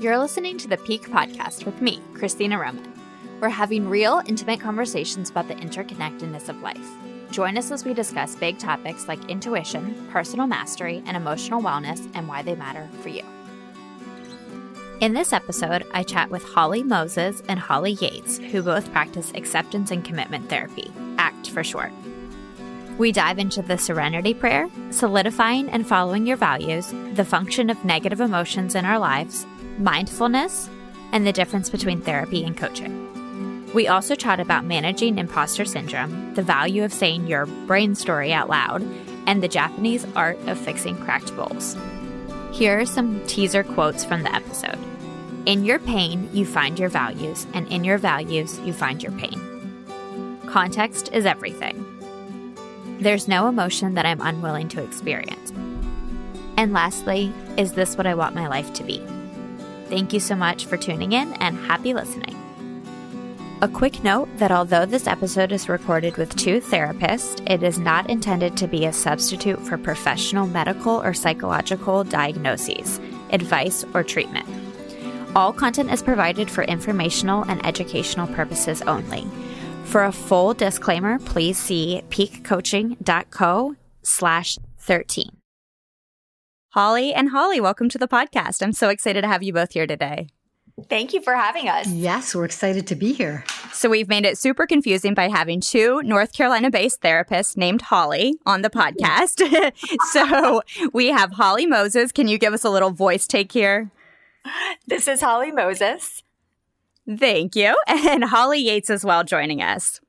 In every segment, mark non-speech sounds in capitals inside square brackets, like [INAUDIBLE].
You're listening to the Pique Podcast with me, Christina Roman. We're having real, intimate conversations about the interconnectedness of life. Join us as we discuss big topics like intuition, personal mastery, and emotional wellness and why they matter for you. In this episode, I chat with Holly Moses and Holly Yates, who both practice acceptance and commitment therapy, ACT for short. We dive into the serenity prayer, solidifying and following your values, the function of negative emotions in our lives, mindfulness, and the difference between therapy and coaching. We also chat about managing imposter syndrome, the value of saying your brain story out loud, and the Japanese art of fixing cracked bowls. Here are some teaser quotes from the episode. In your pain, you find your values, and in your values, you find your pain. Context is everything. There's no emotion that I'm unwilling to experience. And lastly, is this what I want my life to be? Thank you so much for tuning in and happy listening. A quick note that although this episode is recorded with two therapists, it is not intended to be a substitute for professional medical or psychological diagnoses, advice, or treatment. All content is provided for informational and educational purposes only. For a full disclaimer, please see piquecoaching.co slash 13. Holly and Holly, welcome to the podcast. I'm so excited to have you both here today. Thank you for having us. Yes, we're excited to be here. So, we've made it super confusing by having two North Carolina based therapists named Holly on the podcast. [LAUGHS] so, we have Holly Moses. Can you give us a little voice take here? This is Holly Moses. Thank you. [LAUGHS] And Holly Yates as well joining us.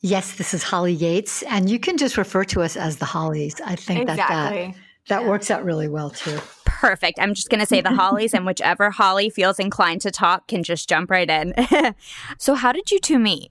Yes, this is Holly Yates. And you can just refer to us as the Hollies. I think exactly. that that, that yeah. works out really well too. Perfect. I'm just going to say the Hollies, and whichever Holly feels inclined to talk can just jump right in. [LAUGHS] so, how did you two meet?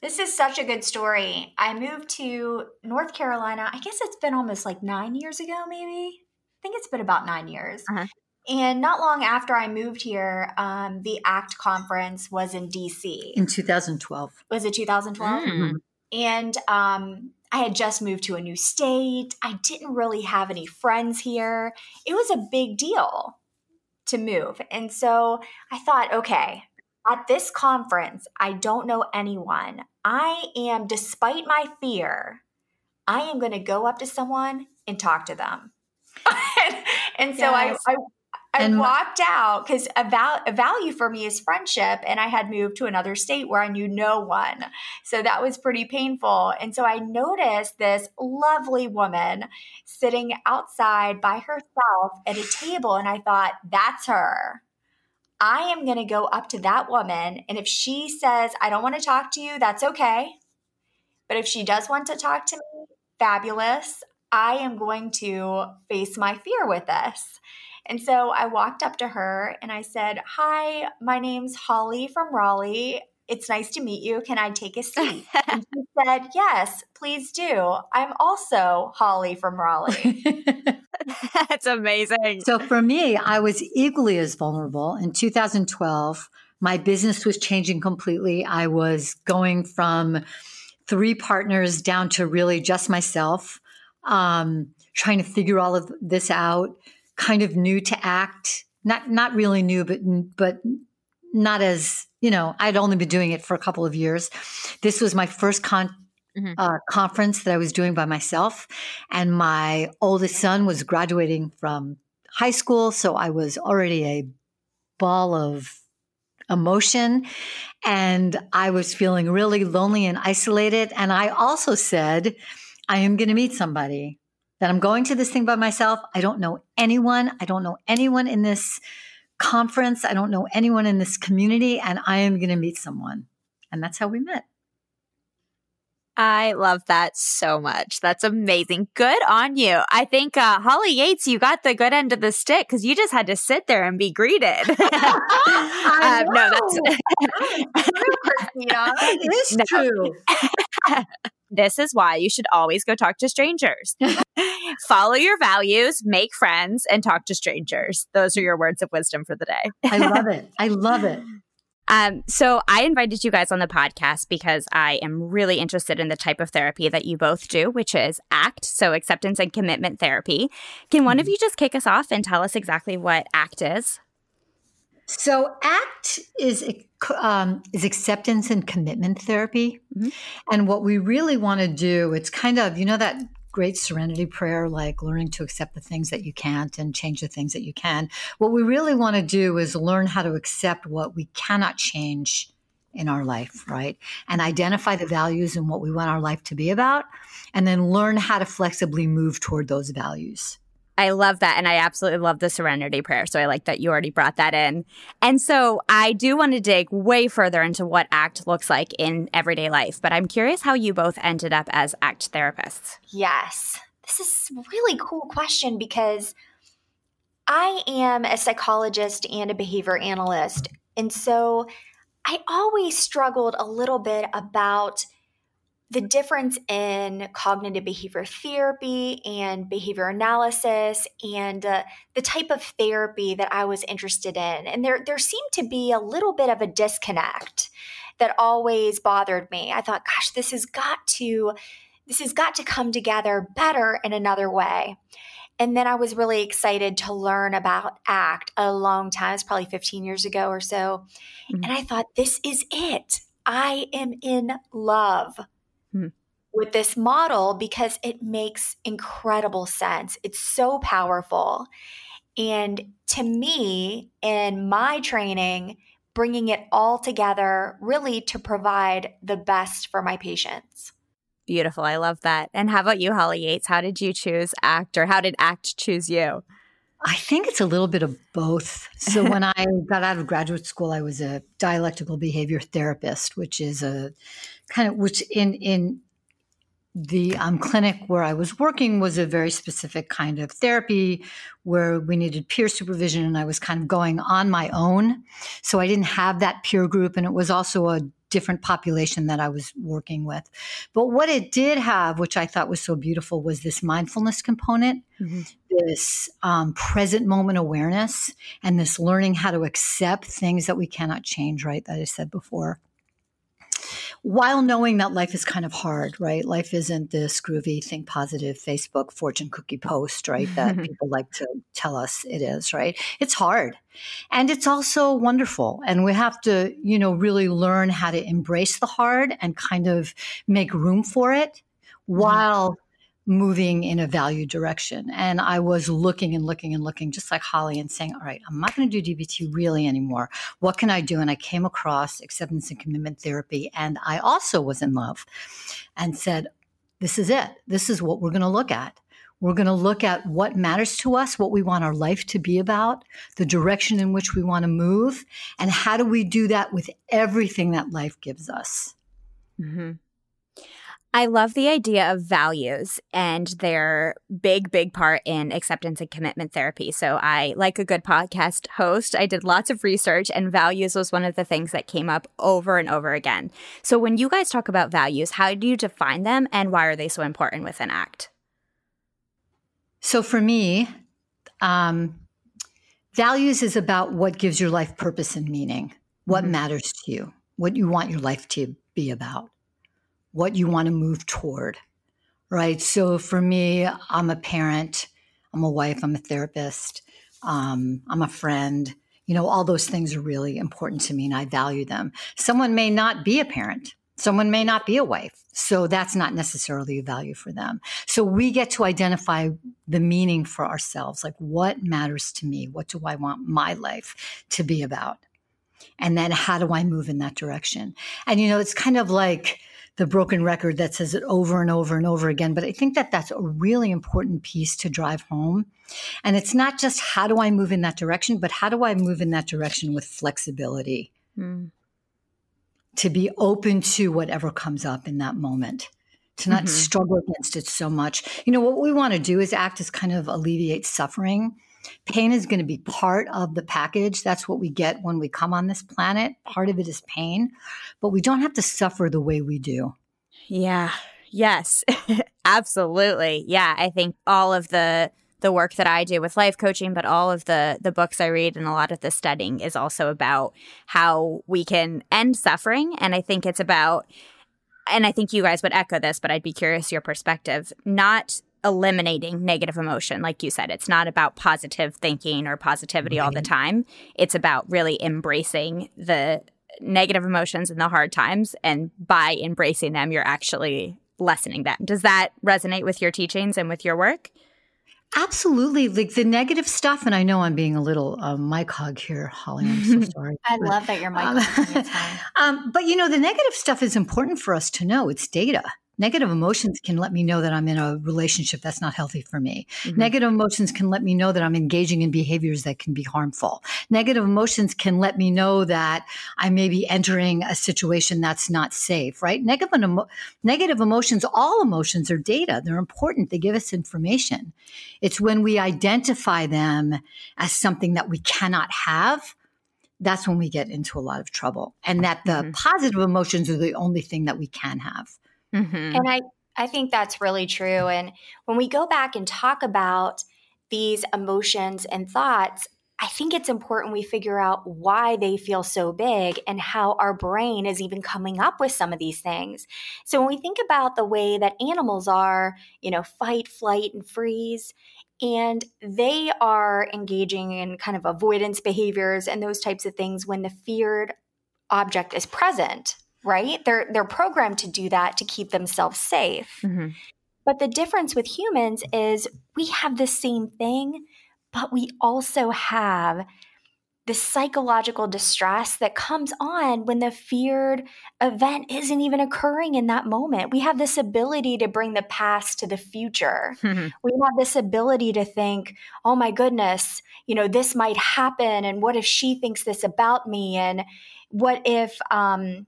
This is such a good story. I moved to North Carolina. I guess it's been almost like nine years ago, maybe. I think it's been about nine years. Uh-huh. And not long after I moved here, um, the ACT conference was in DC. In 2012. Was it 2012? Mm-hmm. And um, I had just moved to a new state. I didn't really have any friends here. It was a big deal to move. And so I thought, okay, at this conference, I don't know anyone. I am, despite my fear, I am going to go up to someone and talk to them. [LAUGHS] and, so yes. I, I I and walked out because a, val- a value for me is friendship, and I had moved to another state where I knew no one. So that was pretty painful. And so I noticed this lovely woman sitting outside by herself at a table, and I thought, that's her. I am going to go up to that woman, and if she says, I don't want to talk to you, that's okay. But if she does want to talk to me, fabulous. I am going to face my fear with this. And so I walked up to her and I said, Hi, my name's Holly from Raleigh. It's nice to meet you. Can I take a seat? and she [LAUGHS] said, Yes, please do. I'm also Holly from Raleigh. [LAUGHS] That's amazing. So for me, I was equally as vulnerable. In 2012, my business was changing completely. I was going from three partners down to really just myself, um, trying to figure all of this out kind of new to act. Not not really new but but not as you know i'd only been doing it for a couple of years. This was my first con- mm-hmm. uh, conference that i was doing by myself and my oldest son was graduating from high school so i was already a ball of emotion and i was feeling really lonely and isolated and i also said i am going to meet somebody that I'm going to this thing by myself. I don't know anyone. I don't know anyone in this conference. I don't know anyone in this community, and I am going to meet someone. And that's how we met. I love that so much. That's amazing. Good on you. I think uh, Holly Yates, you got the good end of the stick because you just had to sit there and be greeted. [LAUGHS] [LAUGHS] I um, no, that's. It [LAUGHS] is no. This is why you should always go talk to strangers. [LAUGHS] Follow your values, make friends, and talk to strangers. Those are your words of wisdom for the day. I love it. I love it. [LAUGHS] Um, so I invited you guys on the podcast because I am really interested in the type of therapy that you both do, which is ACT, so acceptance and commitment therapy. Can one mm-hmm. of you just kick us off and tell us exactly what ACT is? So ACT is um, is acceptance and commitment therapy, mm-hmm. and what we really want to do, it's kind of you know that great serenity prayer, like learning to accept the things that you can't and change the things that you can. What we really want to do is learn how to accept what we cannot change in our life, right? And identify the values and what we want our life to be about, and then learn how to flexibly move toward those values. I love that. And I absolutely love the serenity prayer. So I like that you already brought that in. And so I do want to dig way further into what ACT looks like in everyday life. But I'm curious how you both ended up as ACT therapists. Yes. This is really cool question because I am a psychologist and a behavior analyst. And so I always struggled a little bit about the difference in cognitive behavior therapy and behavior analysis and uh, the type of therapy that I was interested in. And there, there seemed to be a little bit of a disconnect that always bothered me. I thought, gosh, this has got to this has got to come together better in another way. And then I was really excited to learn about ACT a long time, it's probably 15 years ago or so. Mm-hmm. And I thought, this is it. I am in love. With this model because it makes incredible sense. It's so powerful. And to me, in my training, bringing it all together really to provide the best for my patients. Beautiful. I love that. And how about you, Holly Yates? How did you choose ACT or how did ACT choose you? I think it's a little bit of both. So [LAUGHS] when I got out of graduate school, I was a dialectical behavior therapist, which is a kind of which in in the um, clinic where I was working was a very specific kind of therapy where we needed peer supervision, and I was kind of going on my own. So I didn't have that peer group, and it was also a different population that I was working with. But what it did have, which I thought was so beautiful, was this mindfulness component, mm-hmm. this um, present moment awareness, and this learning how to accept things that we cannot change, right? That I said before while knowing that life is kind of hard, right? Life isn't this groovy, think positive Facebook fortune cookie post, right? That [LAUGHS] people like to tell us it is, right? It's hard. And it's also wonderful. And we have to, you know, really learn how to embrace the hard and kind of make room for it mm-hmm. while moving in a value direction. And I was looking and looking and looking, just like Holly, and saying, all right, I'm not going to do DBT really anymore. What can I do? And I came across acceptance and commitment therapy. And I also was in love and said, this is it. This is what we're going to look at. We're going to look at what matters to us, what we want our life to be about, the direction in which we want to move, and how do we do that with everything that life gives us. Mm-hmm. I love the idea of values and their big, big part in acceptance and commitment therapy. So I, like a good podcast host, I did lots of research and values was one of the things that came up over and over again. So when you guys talk about values, how do you define them and why are they so important within ACT? So for me, um, values is about what gives your life purpose and meaning, what mm-hmm. matters to you, what you want your life to be about what you want to move toward, right? So for me, I'm a parent, I'm a wife, I'm a therapist, um, I'm a friend. You know, all those things are really important to me and I value them. Someone may not be a parent. Someone may not be a wife. So that's not necessarily a value for them. So we get to identify the meaning for ourselves. Like what matters to me? What do I want my life to be about? And then how do I move in that direction? And, you know, it's kind of like, the broken record that says it over and over and over again. But I think that that's a really important piece to drive home. And it's not just how do I move in that direction, but how do I move in that direction with flexibility mm. to be open to whatever comes up in that moment. To not mm-hmm. struggle against it so much. You know, what we want to do is act as kind of alleviate suffering Pain is going to be part of the package. That's what we get when we come on this planet. Part of it is pain, but we don't have to suffer the way we do. Yeah. Yes. [LAUGHS] Absolutely. Yeah, I think all of the the work that I do with life coaching, but all of the the books I read and a lot of the studying is also about how we can end suffering and I think it's about and I think you guys would echo this, but I'd be curious your perspective, not eliminating negative emotion. Like you said, it's not about positive thinking or positivity right. all the time. It's about really embracing the negative emotions and the hard times. And by embracing them, you're actually lessening them. Does that resonate with your teachings and with your work? Absolutely. Like the negative stuff, and I know I'm being a little uh, mic hog here, Holly. I'm so [LAUGHS] sorry. I but, love that you're mic um, [LAUGHS] um, but you know, the negative stuff is important for us to know. It's data. Negative emotions can let me know that I'm in a relationship that's not healthy for me. Mm-hmm. Negative emotions can let me know that I'm engaging in behaviors that can be harmful. Negative emotions can let me know that I may be entering a situation that's not safe, right? Negative, emo- negative emotions, all emotions are data. They're important. They give us information. It's when we identify them as something that we cannot have that's when we get into a lot of trouble. And that the mm-hmm. positive emotions are the only thing that we can have. Mm-hmm. And I, I think that's really true. And when we go back and talk about these emotions and thoughts, I think it's important we figure out why they feel so big and how our brain is even coming up with some of these things. So when we think about the way that animals are, you know, fight, flight, and freeze, and they are engaging in kind of avoidance behaviors and those types of things when the feared object is present right? They're they're programmed to do that to keep themselves safe. Mm-hmm. But the difference with humans is we have the same thing, but we also have the psychological distress that comes on when the feared event isn't even occurring in that moment. We have this ability to bring the past to the future. Mm-hmm. We have this ability to think, oh my goodness, you know, this might happen. And what if she thinks this about me? And what if, um,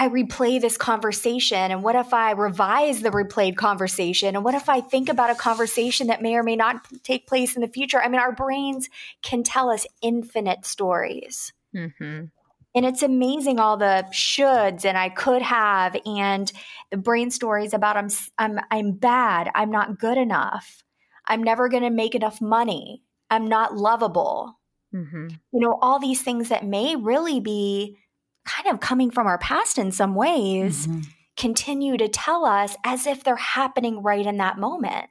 I replay this conversation? And what if I revise the replayed conversation? And what if I think about a conversation that may or may not take place in the future? I mean, our brains can tell us infinite stories. Mm-hmm. And it's amazing all the shoulds and I could have and the brain stories about I'm I'm I'm bad, I'm not good enough. I'm never going to make enough money. I'm not lovable. Mm-hmm. You know, all these things that may really be kind of coming from our past in some ways mm-hmm. continue to tell us as if they're happening right in that moment.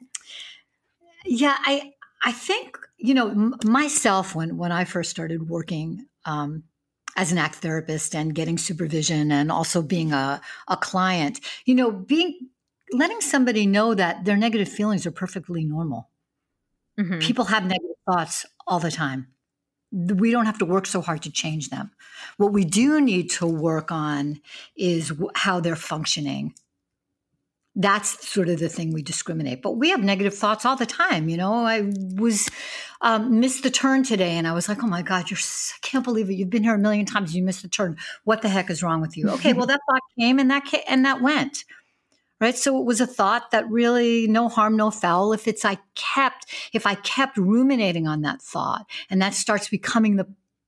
Yeah, I I think you know m- myself when when I first started working um, as an act therapist and getting supervision and also being a a client, you know, being letting somebody know that their negative feelings are perfectly normal. Mm-hmm. People have negative thoughts all the time we don't have to work so hard to change them. What we do need to work on is how they're functioning. That's sort of the thing we discriminate. But we have negative thoughts all the time. You know, I was um, missed the turn today, and I was like, "Oh my God, you're! I can't believe it. You've been here a million times. You missed the turn. What the heck is wrong with you?" [LAUGHS] Okay, well that thought came and that came, and that went right so it was a thought that really no harm no foul if it's i kept if i kept ruminating on that thought and that starts becoming the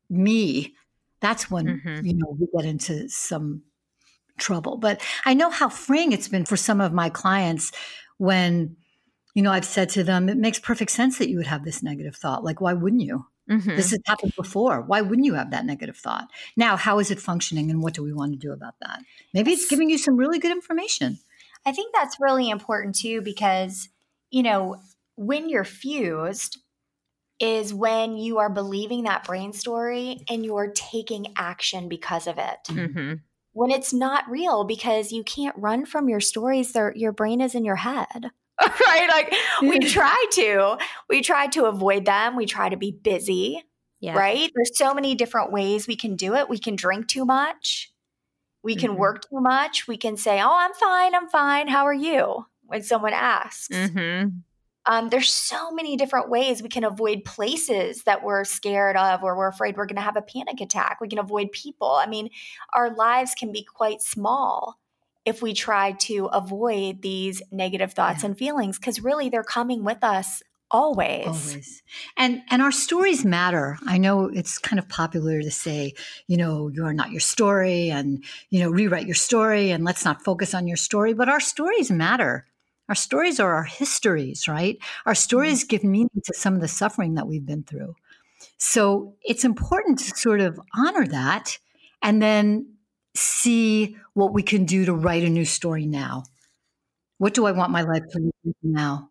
me that's when mm-hmm. you know we get into some trouble but i know how freeing it's been for some of my clients when you know i've said to them it makes perfect sense that you would have this negative thought like why wouldn't you Mm-hmm. This has happened before. Why wouldn't you have that negative thought? Now, how is it functioning and what do we want to do about that? Maybe it's giving you some really good information. I think that's really important too because, you know, when you're fused is when you are believing that brain story and you're taking action because of it. Mm-hmm. When it's not real because you can't run from your stories, your brain is in your head. [LAUGHS] right? Like we try to, we try to avoid them. We try to be busy. Yeah. Right? There's so many different ways we can do it. We can drink too much. We can mm-hmm. work too much. We can say, "Oh, I'm fine. I'm fine. How are you?" when someone asks. Mm-hmm. Um, there's so many different ways we can avoid places that we're scared of or we're afraid we're going to have a panic attack. We can avoid people. I mean, our lives can be quite small if we try to avoid these negative thoughts yeah. and feelings because really they're coming with us always. Always. And and our stories matter. I know it's kind of popular to say you know you are not your story and you know rewrite your story and let's not focus on your story but our stories matter. Our stories are our histories right? Our stories mm-hmm. give meaning to some of the suffering that we've been through. So it's important to sort of honor that and then see what we can do to write a new story now. What do i want my life to be now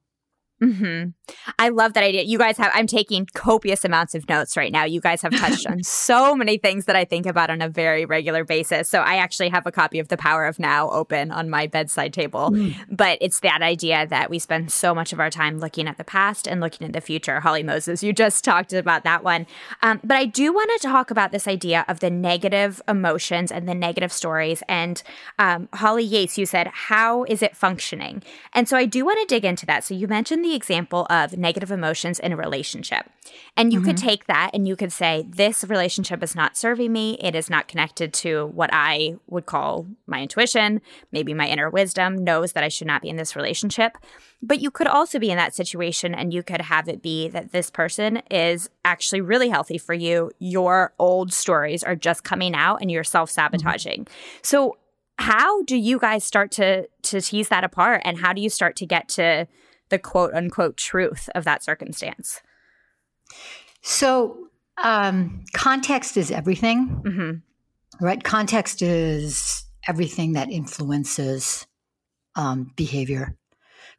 Mm-hmm. I love that idea. You guys have, I'm taking copious amounts of notes right now. You guys have touched on [LAUGHS] so many things that I think about on a very regular basis. So I actually have a copy of The Power of Now open on my bedside table. Mm. But it's that idea that we spend so much of our time looking at the past and looking at the future. Holly Moses, you just [LAUGHS] talked about that one. Um, but I do want to talk about this idea of the negative emotions and the negative stories. And um, Holly Yates, you said, how is it functioning? And so I do want to dig into that. So you mentioned the the example of negative emotions in a relationship. And you mm-hmm. could take that and you could say, this relationship is not serving me. It is not connected to what I would call my intuition. Maybe my inner wisdom knows that I should not be in this relationship. But you could also be in that situation and you could have it be that this person is actually really healthy for you. Your old stories are just coming out and you're self sabotaging. Mm-hmm. So, how do you guys start to to tease that apart and how do you start to get to the quote unquote truth of that circumstance? So, um, context is everything, mm-hmm. right? Context is everything that influences um, behavior.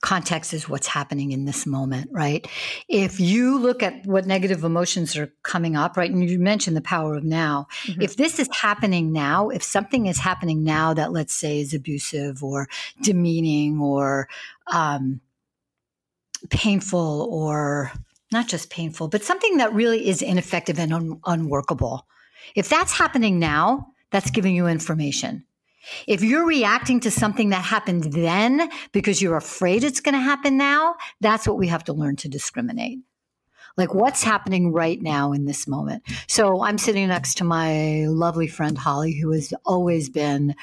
Context is what's happening in this moment, right? If you look at what negative emotions are coming up, right, and you mentioned the power of now, mm-hmm. if this is happening now, if something is happening now that let's say is abusive or demeaning or um, painful or not just painful, but something that really is ineffective and un- unworkable. If that's happening now, that's giving you information. If you're reacting to something that happened then because you're afraid it's going to happen now, that's what we have to learn to discriminate. Like what's happening right now in this moment. So I'm sitting next to my lovely friend Holly, who has always been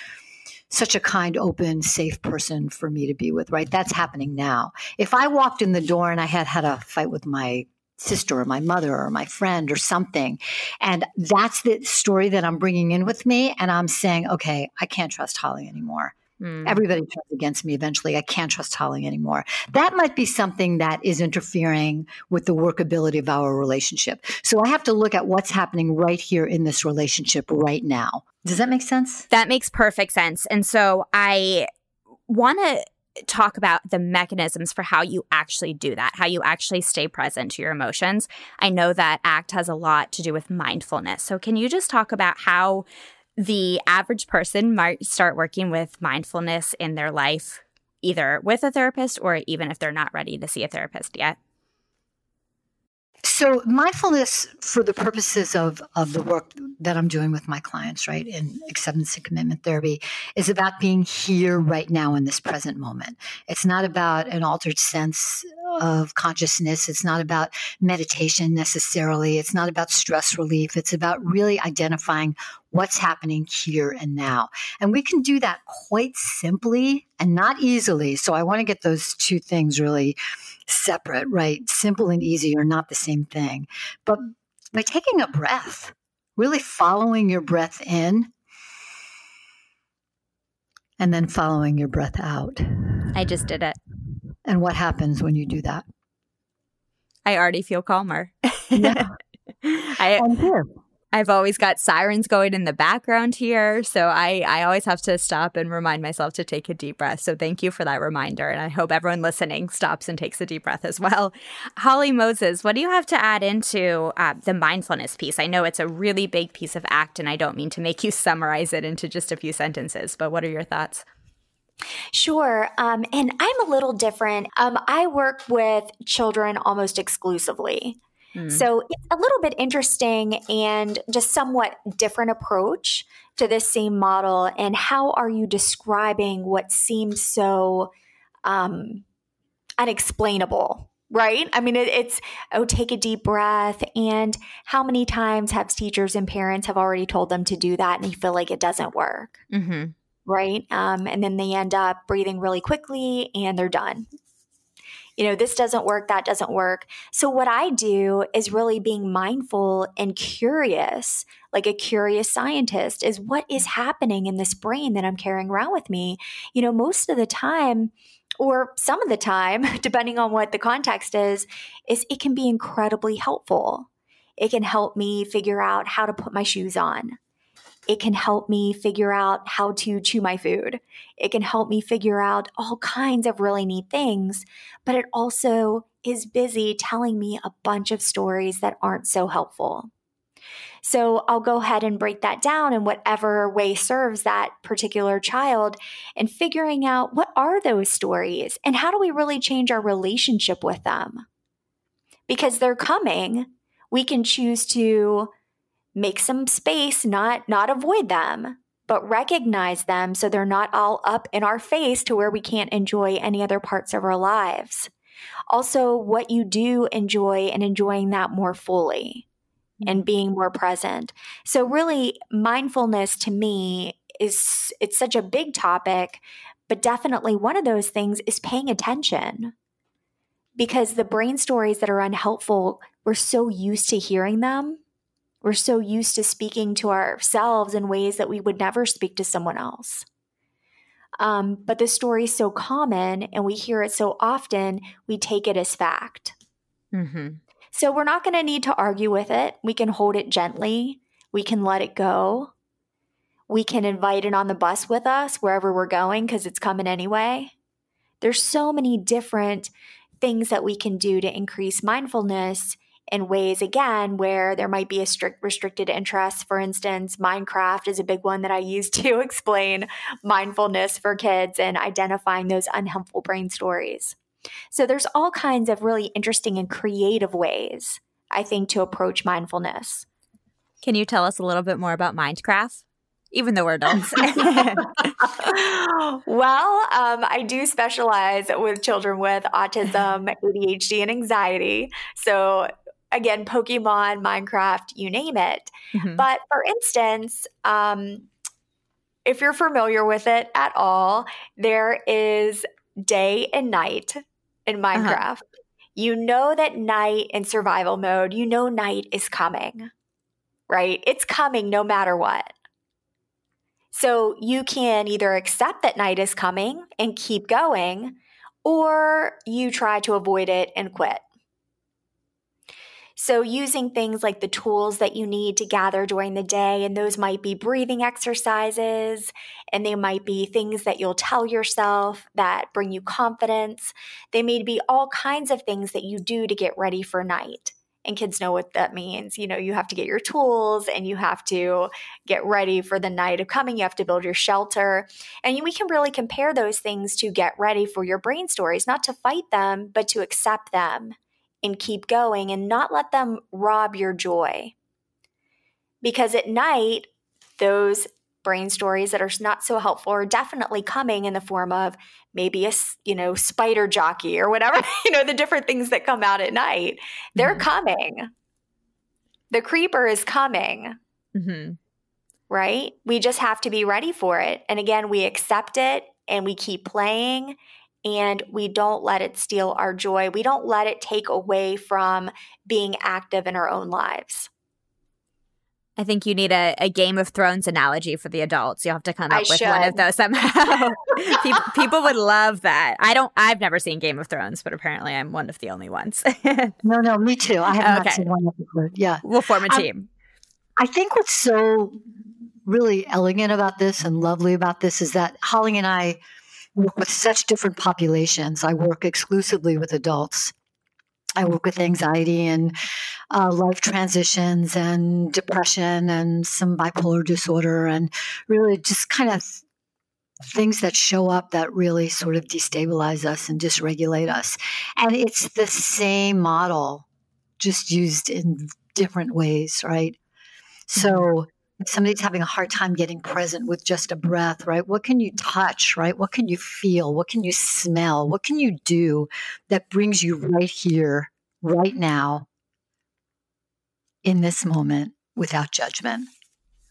such a kind, open, safe person for me to be with, right? That's happening now. If I walked in the door and I had had a fight with my sister or my mother or my friend or something. And that's the story that I'm bringing in with me. And I'm saying, okay, I can't trust Holly anymore. Mm. Everybody turns against me eventually. I can't trust Holly anymore. That might be something that is interfering with the workability of our relationship. So I have to look at what's happening right here in this relationship right now. Does that make sense? That makes perfect sense. And so I want to talk about the mechanisms for how you actually do that, how you actually stay present to your emotions. I know that ACT has a lot to do with mindfulness. So, can you just talk about how the average person might start working with mindfulness in their life, either with a therapist or even if they're not ready to see a therapist yet? So mindfulness for the purposes of, of the work that I'm doing with my clients, right, in acceptance and commitment therapy, is about being here right now in this present moment. It's not about an altered sense of consciousness. It's not about meditation necessarily. It's not about stress relief. It's about really identifying what's happening here and now. And we can do that quite simply and not easily. So I want to get those two things really separate, right? Simple and easy are not the same thing. But by taking a breath, really following your breath in and then following your breath out. I just did it. And what happens when you do that? I already feel calmer. [LAUGHS] Yeah. [LAUGHS] I, I've always got sirens going in the background here. So I, I always have to stop and remind myself to take a deep breath. So thank you for that reminder. And I hope everyone listening stops and takes a deep breath as well. [LAUGHS] Holly Moses, what do you have to add into uh, the mindfulness piece? I know it's a really big piece of ACT, and I don't mean to make you summarize it into just a few sentences, but what are your thoughts? Sure. Um, and I'm a little different. Um, I work with children almost exclusively. Mm. So it's a little bit interesting and just somewhat different approach to this same model. And how are you describing what seems so um, unexplainable? Right? I mean, it, it's, oh, take a deep breath. And how many times have teachers and parents have already told them to do that and you feel like it doesn't work? Mm-hmm right? Um, and then they end up breathing really quickly and they're done you know, this doesn't work, that doesn't work. So, what I do is really being mindful and curious, like a curious scientist, is what is happening in this brain that I'm carrying around with me. You know, most of the time, or some of the time, [LAUGHS] depending on what the context is, is it can be incredibly helpful. It can help me figure out how to put my shoes on. It can help me figure out how to chew my food. It can help me figure out all kinds of really neat things, but it also is busy telling me a bunch of stories that aren't so helpful. So I'll go ahead and break that down in whatever way serves that particular child and figuring out what are those stories and how do we really change our relationship with them? Because they're coming, we can choose to make some space, not not avoid them, but recognize them so they're not all up in our face to where we can't enjoy any other parts of our lives. Also, what you do enjoy and enjoying that more fully mm-hmm. and being more present. So really mindfulness to me is it's such a big topic, but definitely one of those things is paying attention. Because the brain stories that are unhelpful, we're so used to hearing them. We're so used to speaking to ourselves in ways that we would never speak to someone else. Um, but the story is so common and we hear it so often, we take it as fact. Mm-hmm. So we're not going to need to argue with it. We can hold it gently. We can let it go. We can invite it on the bus with us wherever we're going because it's coming anyway. There's so many different things that we can do to increase mindfulness in ways again where there might be a strict restricted interest for instance minecraft is a big one that i use [LAUGHS] to explain mindfulness for kids and identifying those unhelpful brain stories so there's all kinds of really interesting and creative ways, I think, to approach mindfulness. Can you tell us a little bit more about Minecraft? Even though we're adults. [LAUGHS] [LAUGHS] well, um, I do specialize with children with autism, ADHD, and anxiety. So again, Pokemon, Minecraft, you name it. Mm-hmm. But for instance, um, if you're familiar with it at all, there is day and night in uh-huh. Minecraft. Uh-huh. You know that night in survival mode, you know night is coming, right? It's coming no matter what. So you can either accept that night is coming and keep going, or you try to avoid it and quit. So, using things like the tools that you need to gather during the day, and those might be breathing exercises, and they might be things that you'll tell yourself that bring you confidence. They may be all kinds of things that you do to get ready for night. And kids know what that means. You know, you have to get your tools and you have to get ready for the night of coming. You have to build your shelter. And we can really compare those things to get ready for your brain stories, not to fight them, but to accept them and keep going and not let them rob your joy. Because at night, those brain stories that are not so helpful are definitely coming in the form of maybe a you know spider jockey or whatever [LAUGHS] you know the different things that come out at night they're mm-hmm. coming the creeper is coming mm-hmm. right we just have to be ready for it and again we accept it and we keep playing and we don't let it steal our joy. We don't let it take away from being active in our own lives. I think you need a, a Game of Thrones analogy for the adults. You'll have to come up I with should. one of those somehow. [LAUGHS] people, people, would love that. I don't. I've never seen Game of Thrones, but apparently I'm one of the only ones. [LAUGHS] no, no, me too. I have okay. not seen one episode. Yeah, we'll form a um, team. Um, I think what's so really elegant about this and lovely about this is that Holly and I work with such different populations. I work exclusively with adults. I work with anxiety and uh, life transitions and depression and some bipolar disorder and really just kind of things that show up that really sort of destabilize us and dysregulate us. And it's the same model, just used in different ways, right? So if somebody's having a hard time getting present with just a breath, right? What can you touch, right? What can you feel? What can you smell? What can you do that brings you right here, right now, in this moment without judgment?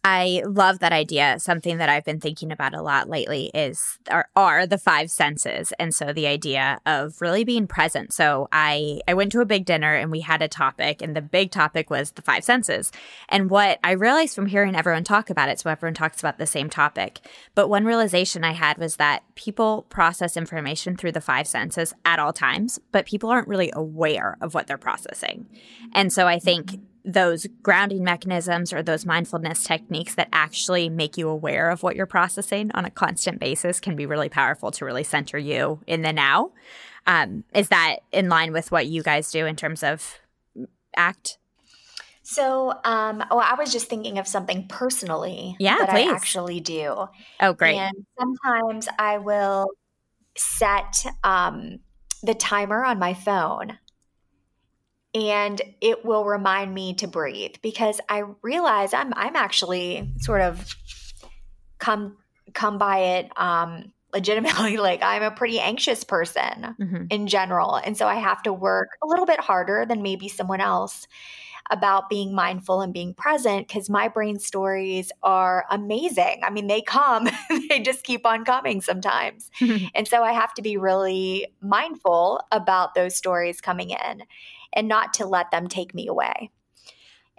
I love that idea. Something that I've been thinking about a lot lately is are, are, the five senses, and so the idea of really being present. So I I went to a big dinner and we had a topic, and the big topic was the five senses. And what I realized from hearing everyone talk about it, so everyone talks about the same topic, but one realization I had was that people process information through the five senses at all times, but people aren't really aware of what they're processing. And so I think those grounding mechanisms or those mindfulness techniques that actually make you aware of what you're processing on a constant basis can be really powerful to really center you in the now. Um, is that in line with what you guys do in terms of ACT? So, um, oh, I was just thinking of something personally yeah, that please. I actually do. Oh, great. And sometimes I will set um, the timer on my phone and it will remind me to breathe because I realize I'm I'm actually sort of come come by it um, [LAUGHS] legitimately like I'm a pretty anxious person mm-hmm. in general and so I have to work a little bit harder than maybe someone else about being mindful and being present because my brain stories are amazing. I mean, they come, [LAUGHS] they just keep on coming sometimes. [LAUGHS] and so I have to be really mindful about those stories coming in and not to let them take me away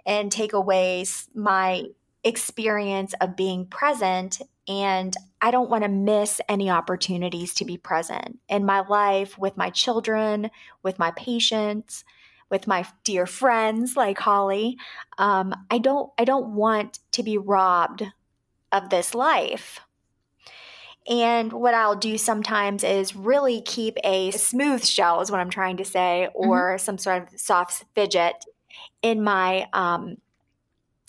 and take away my experience of being present and I don't want to miss any opportunities to be present in my life with my children, with my patients, with my dear friends like Holly. Um, I don't I don't want to be robbed of this life. And what I'll do sometimes is really keep a smooth shell, is what I'm trying to say, mm-hmm. or mm-hmm. some sort of soft fidget in my um,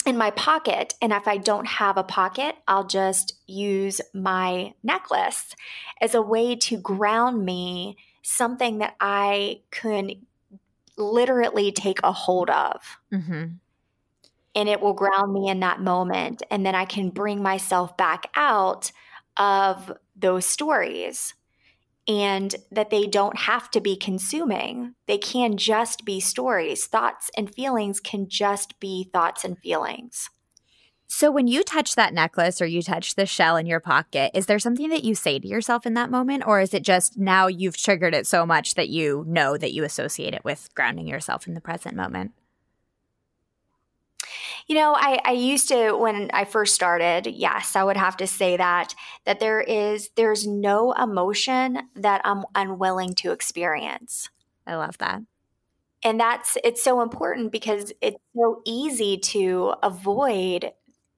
in my pocket. And if I don't have a pocket, I'll just use my necklace as a way to ground me, something that I can literally take a hold of. Mm-hmm. And it will ground me in that moment. And then I can bring myself back out of those stories and that they don't have to be consuming. They can just be stories. Thoughts and feelings can just be thoughts and feelings. So, when you touch that necklace or you touch the shell in your pocket, is there something that you say to yourself in that moment? Or is it just now you've triggered it so much that you know that you associate it with grounding yourself in the present moment? You know, I, I used to when I first started, yes, I would have to say that that there is there's no emotion that I'm unwilling to experience. I love that. And that's it's so important because it's so easy to avoid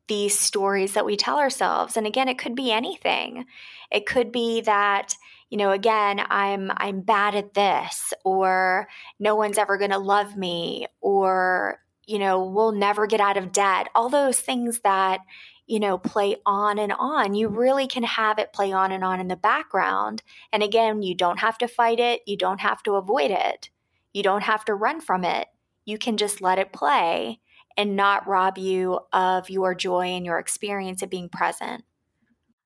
these stories that we tell ourselves and again it could be anything it could be that you know again i'm i'm bad at this or no one's ever going to love me or you know we'll never get out of debt all those things that you know play on and on you really can have it play on and on in the background and again you don't have to fight it you don't have to avoid it you don't have to run from it you can just let it play and not rob you of your joy and your experience of being present.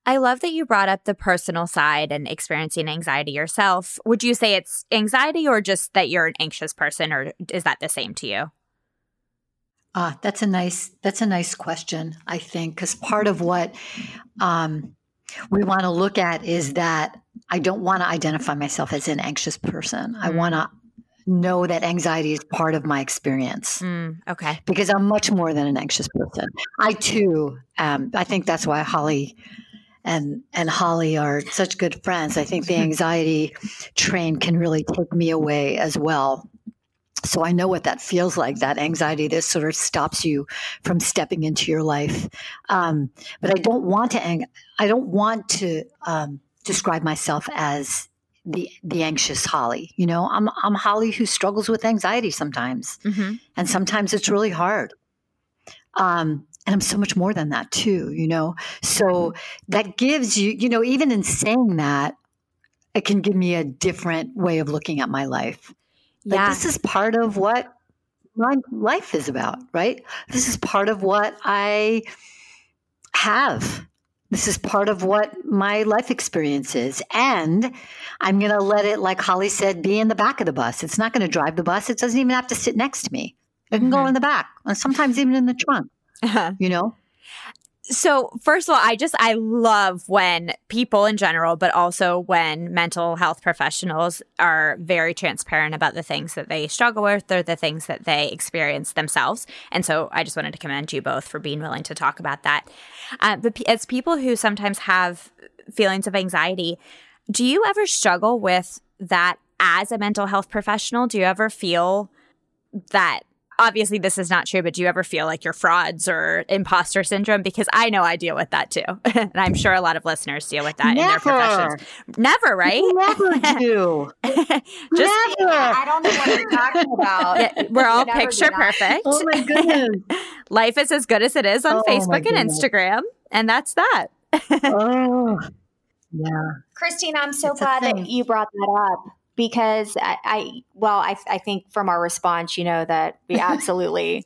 I love that you brought up the personal side and experiencing anxiety yourself. Would you say it's anxiety or just that you're an anxious person or is that the same to you? Ah, that's a nice that's a nice question, I think, because part of what um, we want to look at is that I don't want to identify myself as an anxious person. Mm. I want to know that anxiety is part of my experience. Mm, okay. Because I'm much more than an anxious person. I too, um, I think that's why Holly and and Holly are such good friends. I think the [LAUGHS] anxiety train can really take me away as well. So I know what that feels like. That anxiety that sort of stops you from stepping into your life. Um, but I don't want to. I don't want to um, describe myself as the the anxious Holly. You know, I'm I'm Holly who struggles with anxiety sometimes, mm-hmm. and sometimes it's really hard. Um, and I'm so much more than that too. You know, so that gives you, you know, even in saying that, it can give me a different way of looking at my life. Like yeah. this is part of what my life is about, right? This is part of what I have this is part of what my life experience is. And I'm going to let it, like Holly said, be in the back of the bus. It's not going to drive the bus. It doesn't even have to sit next to me. It can mm-hmm. go in the back, and sometimes even in the trunk, uh-huh. [LAUGHS] you know? So, first of all, I just, I love when people in general, but also when mental health professionals are very transparent about the things that they struggle with or the things that they experience themselves. And so, I just wanted to commend you both for being willing to talk about that. Uh, but as people who sometimes have feelings of anxiety, do you ever struggle with that as a mental health professional? Do you ever feel that obviously this is not true, but do you ever feel like you're frauds or imposter syndrome? Because I know I deal with that too. [LAUGHS] and I'm sure a lot of listeners deal with that Never. in their professions. Never, right? Never [LAUGHS] do. Just Never. I don't know what you're talking about. We're all picture perfect. Oh my goodness. [LAUGHS] Life is as good as it is on Oh, Facebook and. Instagram. And that's that. oh. Yeah. Christine, I'm so It's glad that you brought that up because I, I well, I, I think from our response, you know, that we [LAUGHS] absolutely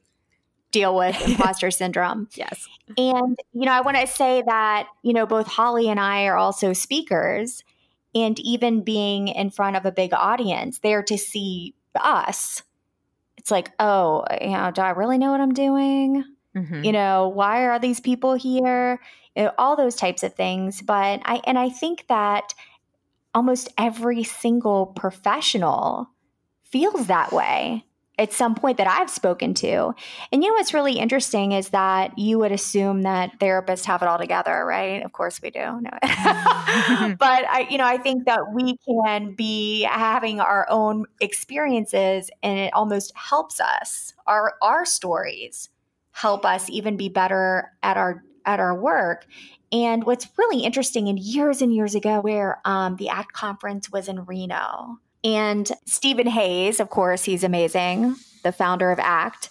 deal with imposter [LAUGHS] syndrome. Yes. And, you know, I want to say that, you know, both Holly and I are also speakers. And even being in front of a big audience there to see us, it's like, oh, you know, do I really know what I'm doing? Mhm. you know why are these people here You know, all those types of things but i and i think that almost every single professional feels that way at some point that i've spoken to. And you know what's really interesting is that you would assume that therapists have it all together right? Of course we do. No. Mm-hmm. [LAUGHS] [LAUGHS] but i you know i think that we can be having our own experiences and it almost helps us. Our our stories help us even be better at our at our work and what's really interesting and years and years ago where um, the act conference was in reno and steven hayes of course he's amazing the founder of act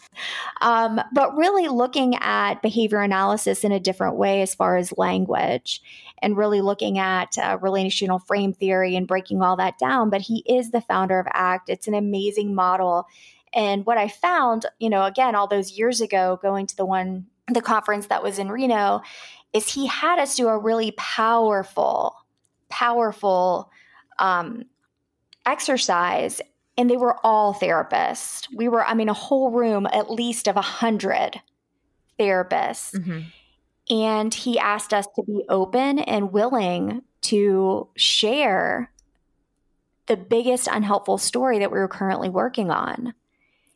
um, but really looking at behavior analysis in a different way as far as language and really looking at uh, relational frame theory and breaking all that down but he is the founder of act it's an amazing model. And what I found, you know, again, all those years ago, going to the one, the conference that was in Reno, is he had us do a really powerful, powerful um, exercise. And they were all therapists. We were, I mean, a whole room at least of a hundred therapists. Mhm. And he asked us to be open and willing to share the biggest unhelpful story that we were currently working on.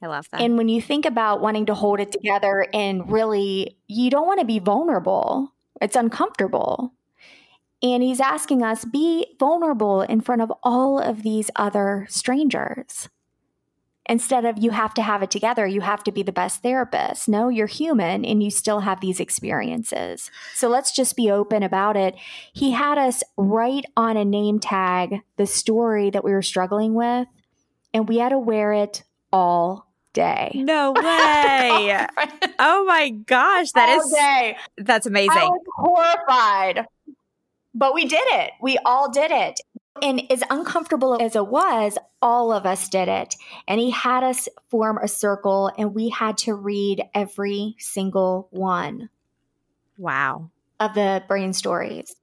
I love that. And when you think about wanting to hold it together and really, you don't want to be vulnerable, it's uncomfortable. And he's asking us be vulnerable in front of all of these other strangers. Instead of you have to have it together, you have to be the best therapist. No, you're human and you still have these experiences. So let's just be open about it. He had us write on a name tag the story that we were struggling with, and we had to wear it all day. no [LAUGHS] way. oh my gosh. That all is day. that's amazing. I was horrified. But we did it. We all did it. And as uncomfortable as it was, all of us did it. And he had us form a circle, and we had to read every single one wow. of the brain stories.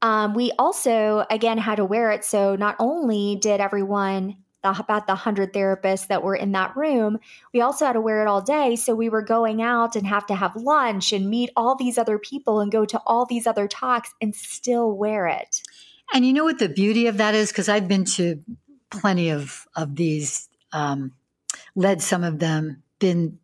Um, we also, again, had to wear it. So not only did everyone, the, about the 100 therapists that were in that room, we also had to wear it all day. So we were going out and have to have lunch and meet all these other people and go to all these other talks and still wear it. And you know what the beauty of that is? Because I've been to plenty of of these, um, led some of them, been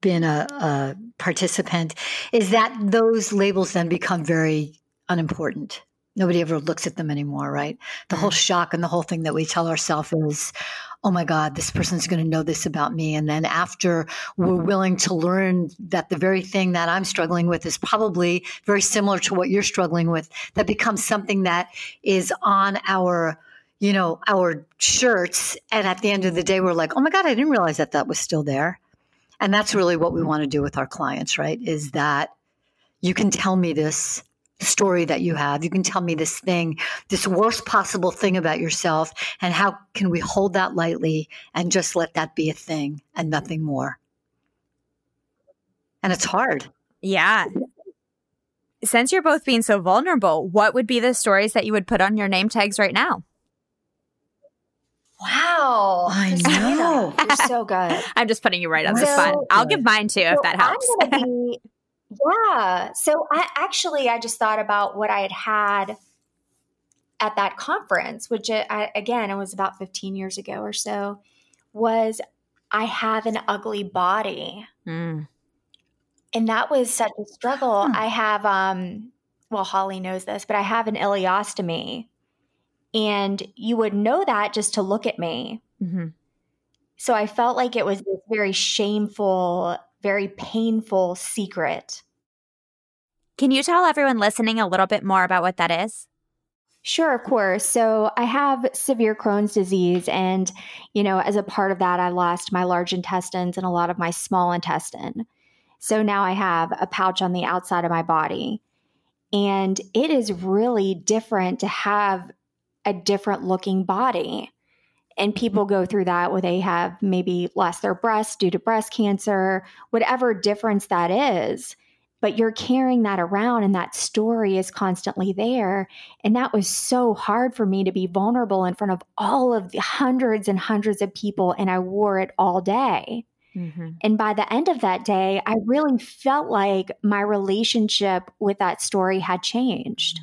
been a, a participant. Is that those labels then become very unimportant? Nobody ever looks at them anymore, right? The whole mm-hmm. shock and the whole thing that we tell ourselves is, oh my God, this person's going to know this about me. And then after we're willing to learn that the very thing that I'm struggling with is probably very similar to what you're struggling with, that becomes something that is on our you know our shirts and at the end of the day we're like oh my god i didn't realize that that was still there and that's really what we want to do with our clients right is that you can tell me this story that you have you can tell me this thing this worst possible thing about yourself and how can we hold that lightly and just let that be a thing and nothing more and it's hard Yeah. Since you're both being so vulnerable, what would be the stories that you would put on your name tags right now? Wow. I know. You're so good. [LAUGHS] I'm just putting you right on the spot. I'll give mine too if that helps. I'm gonna be, yeah. So I actually I just thought about what I had had at that conference, which uh, I, again it was about 15 years ago or so. Was I have an ugly body, Mm. and that was such a struggle. Hmm. I have um, well Holly knows this, but I have an ileostomy, and you would know that just to look at me. Mhm. So I felt like it was this very shameful, very painful secret. Can you tell everyone listening a little bit more about what that is? Sure, of course. So I have severe Crohn's disease. And, you know, as a part of that, I lost my large intestines and a lot of my small intestine. So now I have a pouch on the outside of my body. And it is really different to have a different looking body. And people go through that where they have maybe lost their breast due to breast cancer, whatever difference that is but you're carrying that around and that story is constantly there. And that was so hard for me to be vulnerable in front of all of the hundreds and hundreds of people. And I wore it all day. Mm-hmm. And by the end of that day, I really felt like my relationship with that story had changed.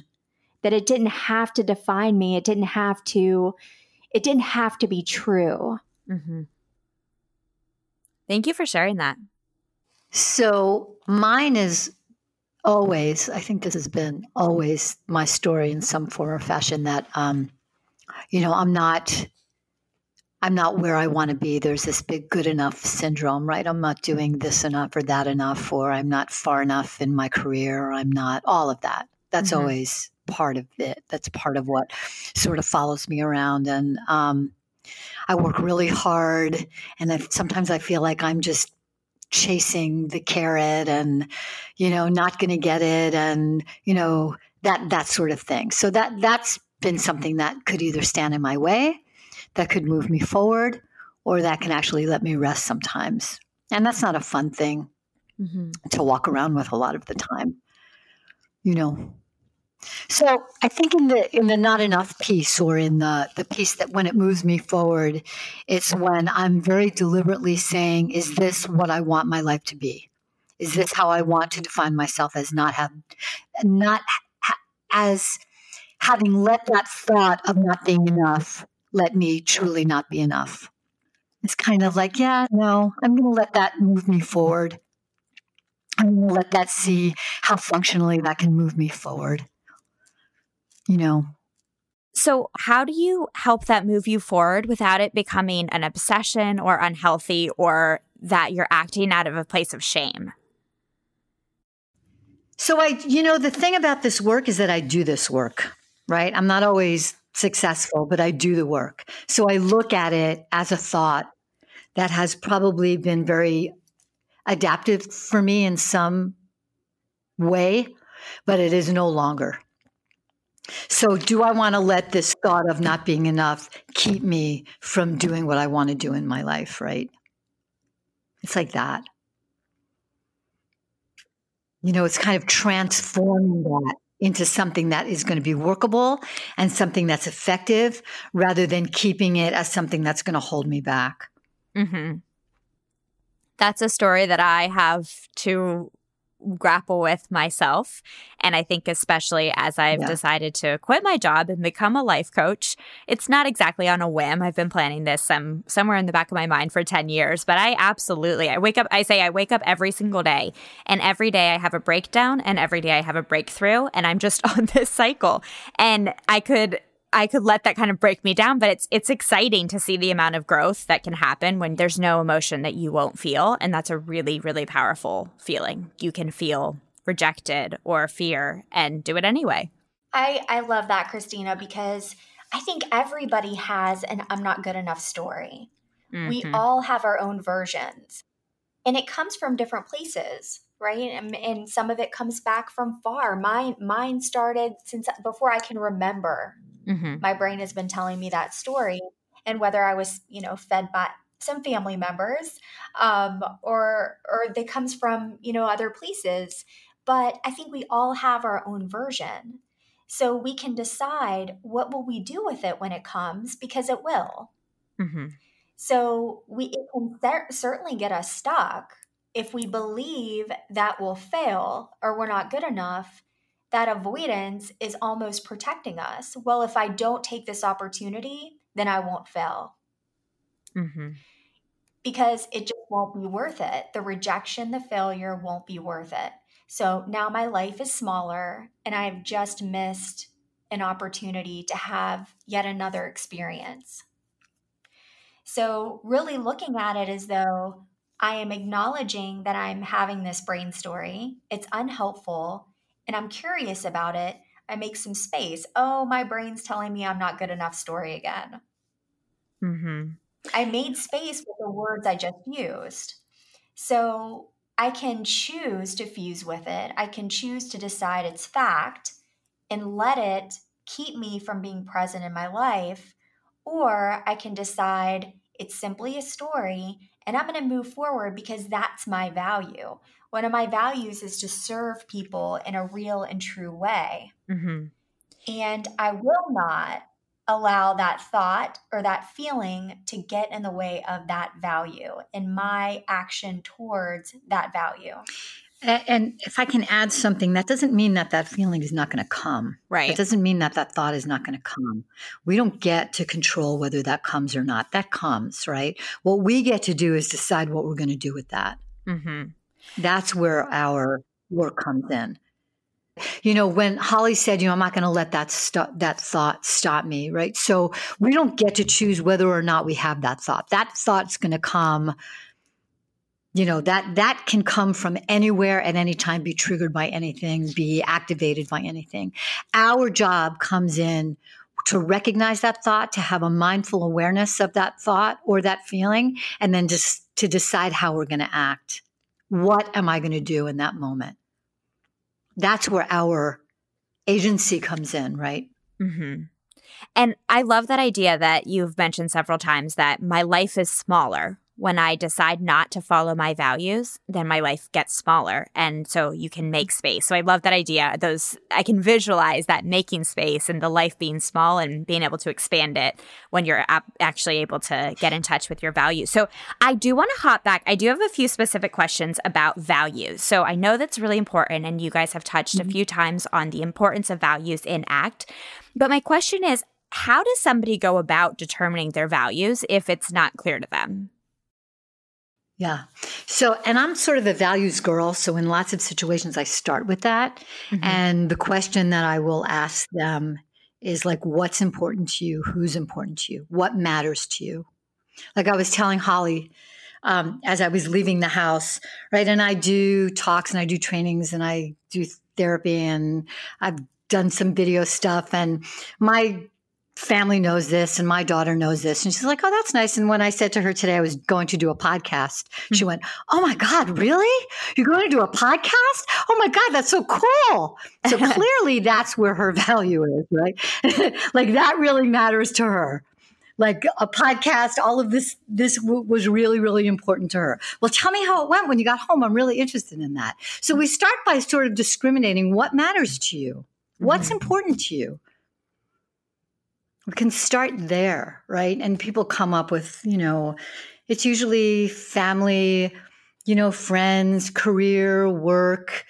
That it didn't have to define me. It didn't have to, it didn't have to be true. Mm-hmm. Thank you for sharing that. So mine is always, I think this has been always my story in some form or fashion that, um, you know, I'm not, I'm not where I want to be. There's this big good enough syndrome, right? I'm not doing this enough or that enough, or I'm not far enough in my career, or I'm not all of that. That's mm-hmm. always part of it. That's part of what sort of follows me around. And, um, I work really hard, and I, sometimes I feel like I'm just chasing the carrot and you know not going to get it and you know that that sort of thing so that that's been something that could either stand in my way that could move me forward or that can actually let me rest sometimes and that's not a fun thing mm-hmm. to walk around with a lot of the time you know so I think in the in the not enough piece or in the the piece that when it moves me forward, it's when I'm very deliberately saying, is this what I want my life to be? Is this how I want to define myself as not have not ha, as having let that thought of not being enough let me truly not be enough. It's kind of like, yeah, no, I'm going to let that move me forward. I'm going to let that see how functionally that can move me forward you know. So, how do you help that move you forward without it becoming an obsession or unhealthy or that you're acting out of a place of shame? So, I, you know, the thing about this work is that I do this work, right? I'm not always successful, but I do the work. So, I look at it as a thought that has probably been very adaptive for me in some way, but it is no longer. So, do I want to let this thought of not being enough keep me from doing what I want to do in my life, right? It's like that. You know, it's kind of transforming that into something that is going to be workable and something that's effective rather than keeping it as something that's going to hold me back. Mm-hmm. That's a story that I have to grapple with myself. And I think, especially as I've yeah. decided to quit my job and become a life coach, it's not exactly on a whim. I've been planning this um, somewhere in the back of my mind for 10 years, but I absolutely, I wake up, I say I wake up every single day and every day I have a breakdown and every day I have a breakthrough and I'm just [LAUGHS] on this cycle. And I could, I could let that kind of break me down, but it's it's exciting to see the amount of growth that can happen when there's no emotion that you won't feel, and that's a really really powerful feeling. You can feel rejected or fear and do it anyway. I I love that Christina because I think everybody has an I'm not good enough story. Mm-hmm. We all have our own versions. And it comes from different places, right? And, and some of it comes back from far. Mine mine started since before I can remember Mm-hmm. My brain has been telling me that story. And whether I was, you know, fed by some family members um, or or it comes from, you know, other places. But I think we all have our own version. So we can decide what will we do with it when it comes because it will. Mm-hmm. So we it can certainly get us stuck if we believe that we'll fail or we're not good enough that avoidance is almost protecting us. Well, if I don't take this opportunity, then I won't fail. Mm-hmm. Because it just won't be worth it. The rejection, the failure won't be worth it. So now my life is smaller and I've just missed an opportunity to have yet another experience. So, really looking at it as though I am acknowledging that I'm having this brain story. It's unhelpful and I'm curious about it. I make some space. Oh, my brain's telling me I'm not good enough story again. Mm-hmm. I made space with the words I just used. So I can choose to fuse with it. I can choose to decide it's fact and let it keep me from being present in my life. Or I can decide it's simply a story and I'm going to move forward because that's my value. One of my values is to serve people in a real and true way. Mm-hmm. And I will not allow that thought or that feeling to get in the way of that value and my action towards that value. And if I can add something, that doesn't mean that that feeling is not going to come. Right. It doesn't mean that that thought is not going to come. We don't get to control whether that comes or not. That comes, right? What we get to do is decide what we're going to do with that. Mm-hmm. That's where our work comes in. You know, when Holly said, you know, I'm not going to let that st- that thought stop me, right? So we don't get to choose whether or not we have that thought. That thought's going to come you know that that can come from anywhere at any time be triggered by anything be activated by anything. Our job comes in to recognize that thought to have a mindful awareness of that thought or that feeling and then just to decide how we're going to act. What am i going to do in that moment? That's where our agency comes in right? Mm-hmm. and i love that idea that you've mentioned several times that my life is smaller when I decide not to follow my values, then my life gets smaller. And so you can make space. So I love that idea. Those, I can visualize that making space and the life being small and being able to expand it when you're actually able to get in touch with your values. So I do want to hop back. I do have a few specific questions about values. So I know that's really important. And you guys have touched mm-hmm. a few times on the importance of values in ACT. But my question is, how does somebody go about determining their values if it's not clear to them? Yeah. So, and I'm sort of the values girl. So, in lots of situations, I start with that. Mm-hmm. And the question that I will ask them is like, what's important to you? Who's important to you? What matters to you? Like I was telling Holly um, as I was leaving the house, right? And I do talks and I do trainings and I do therapy and I've done some video stuff. And my family knows this and my daughter knows this. And she's like, oh, that's nice. And when I said to her today I was going to do a podcast, mm-hmm. she went, oh my God, really? You're going to do a podcast? Oh my God, that's so cool. So [LAUGHS] clearly that's where her value is, right? [LAUGHS] like that really matters to her. Like a podcast, all of this, this w- was really, really important to her. Well, tell me how it went when you got home. I'm really interested in that. So we start by sort of discriminating what matters to you. What's mm-hmm. important to you? We can start there, right? And people come up with, you know, it's usually family, you know, friends, career, work.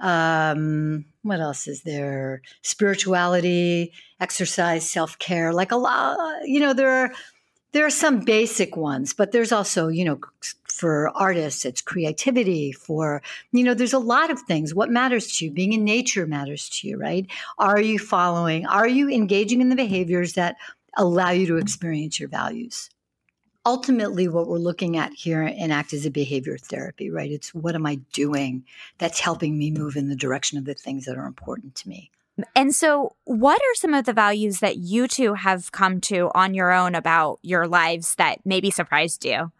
Um, what else is there? Spirituality, exercise, self care. Like a lot, you know, there are there are some basic ones, but there's also, you know, for artists, it's creativity. For, you know, there's a lot of things. What matters to you? Being in nature matters to you, right? Are you following? Are you engaging in the behaviors that allow you to experience your values? Ultimately, what we're looking at here in ACT is a behavior therapy, right? It's what am I doing that's helping me move in the direction of the things that are important to me. And so, what are some of the values that you two have come to on your own about your lives that maybe surprised you?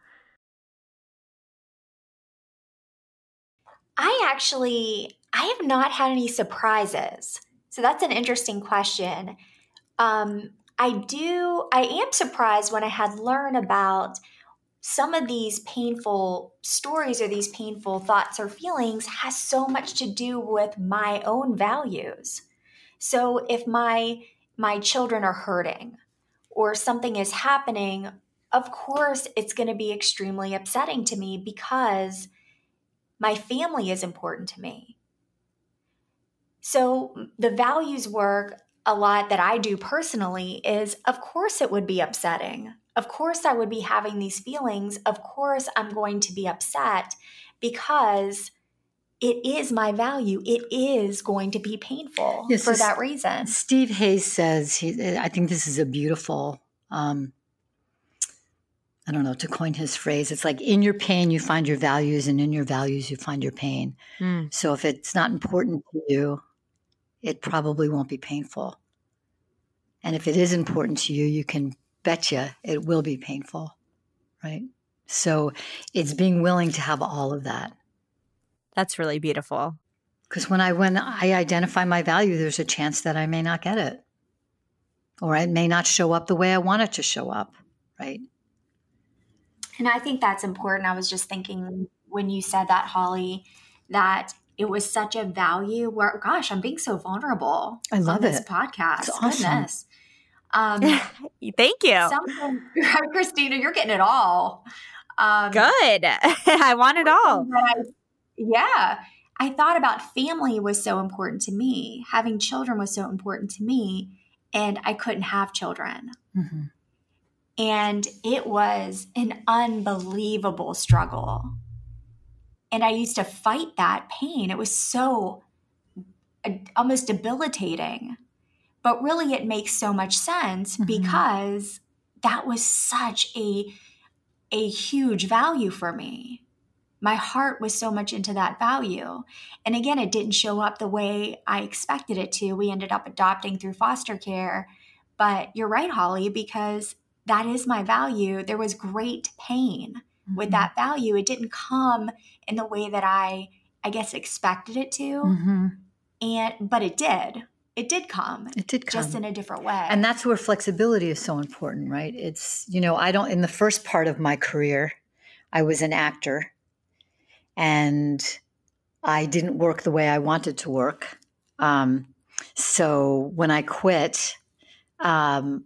I actually I have not had any surprises. So that's an interesting question. Um, I do I am surprised when I had learned about some of these painful stories or these painful thoughts or feelings has so much to do with my own values. So if my my children are hurting or something is happening, of course it's going to be extremely upsetting to me because my family is important to me. So the values work a lot that I do personally is of course it would be upsetting. Of course I would be having these feelings. Of course I'm going to be upset because it is my value. It is going to be painful yes, for that reason. Steve Hayes says, he, I think this is a beautiful um, I don't know, to coin his phrase, it's like in your pain, you find your values, and in your values, you find your pain. Mm. So if it's not important to you, it probably won't be painful. And if it is important to you, you can bet you it will be painful, right? So it's being willing to have all of that. That's really beautiful. Because when I when I identify my value, there's a chance that I may not get it, or it may not show up the way I want it to show up, right? And I think that's important. I was just thinking when you said that, Holly, that it was such a value where, gosh, I'm being so vulnerable. I love this it. podcast. It's awesome. Goodness. Um, [LAUGHS] Thank you. Something, [LAUGHS] Christina, you're getting it all. Um, Good. [LAUGHS] I want it all. I, yeah. I thought about family was so important to me. Having children was so important to me. And I couldn't have children. Mm-hmm. And it was an unbelievable struggle. And I used to fight that pain. It was so uh, almost debilitating. But really, it makes so much sense mm-hmm. because that was such a, a huge value for me. My heart was so much into that value. And again, it didn't show up the way I expected it to. We ended up adopting through foster care. But you're right, Holly, because that is my value. There was great pain mm-hmm. with that value. It didn't come in the way that I, I guess, expected it to. Mm-hmm. And but it did. It did come. It did come. Just in a different way. And that's where flexibility is so important, right? It's, you know, I don't, in the first part of my career, I was an actor and I didn't work the way I wanted to work. Um, so when I quit, um,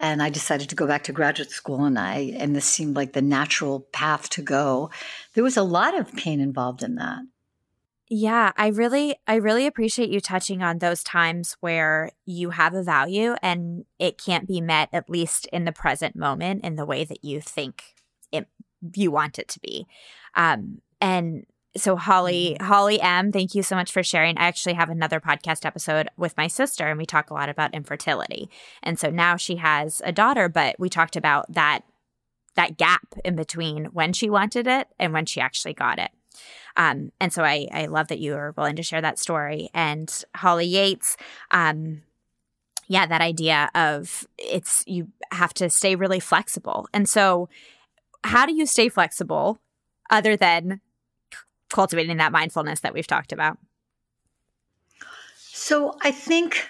and I decided to go back to graduate school and I and this seemed like the natural path to go. There was a lot of pain involved in that. Yeah, I really I really appreciate you touching on those times where you have a value and it can't be met at least in the present moment in the way that you think it you want it to be. Um and so Holly, mm-hmm. Holly M, thank you so much for sharing. I actually have another podcast episode with my sister and we talk a lot about infertility. And so now she has a daughter, but we talked about that that gap in between when she wanted it and when she actually got it. Um, and so I, I love that you are willing to share that story. And Holly Yates, um, yeah, that idea of it's you have to stay really flexible. And so, how do you stay flexible other than cultivating that mindfulness that we've talked about? So I think,